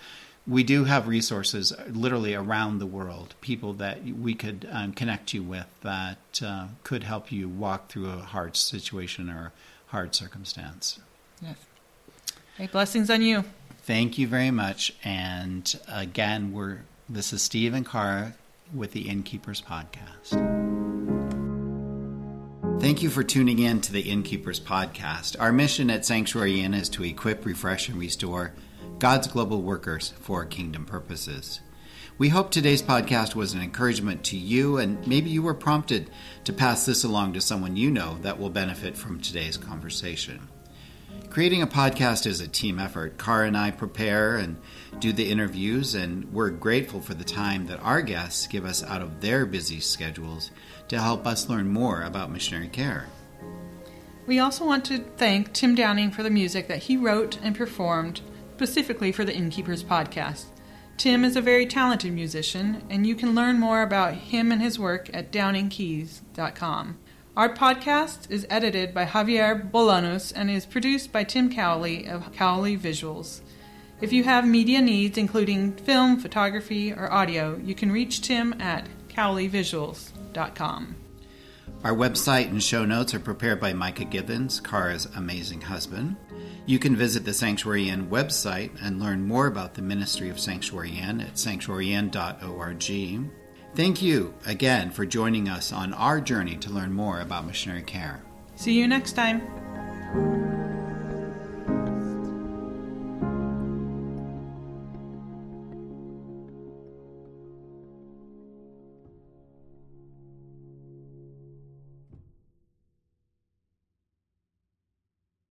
Speaker 1: we do have resources literally around the world people that we could um, connect you with that uh, could help you walk through a hard situation or hard circumstance
Speaker 2: Yes. Hey, blessings on you.
Speaker 1: thank you very much and again we're this is steve and Cara with the innkeepers podcast Thank you for tuning in to the Innkeepers Podcast. Our mission at Sanctuary Inn is to equip, refresh, and restore God's global workers for kingdom purposes. We hope today's podcast was an encouragement to you, and maybe you were prompted to pass this along to someone you know that will benefit from today's conversation. Creating a podcast is a team effort. Cara and I prepare and do the interviews, and we're grateful for the time that our guests give us out of their busy schedules to help us learn more about missionary care.
Speaker 2: We also want to thank Tim Downing for the music that he wrote and performed specifically for the Innkeepers podcast. Tim is a very talented musician, and you can learn more about him and his work at downingkeys.com. Our podcast is edited by Javier Bolanos and is produced by Tim Cowley of Cowley Visuals. If you have media needs, including film, photography, or audio, you can reach Tim at cowleyvisuals.com.
Speaker 1: Our website and show notes are prepared by Micah Gibbons, Kara's amazing husband. You can visit the Sanctuary Inn website and learn more about the ministry of Sanctuary Inn at sanctuaryinn.org. Thank you again for joining us on our journey to learn more about missionary care.
Speaker 2: See you next time.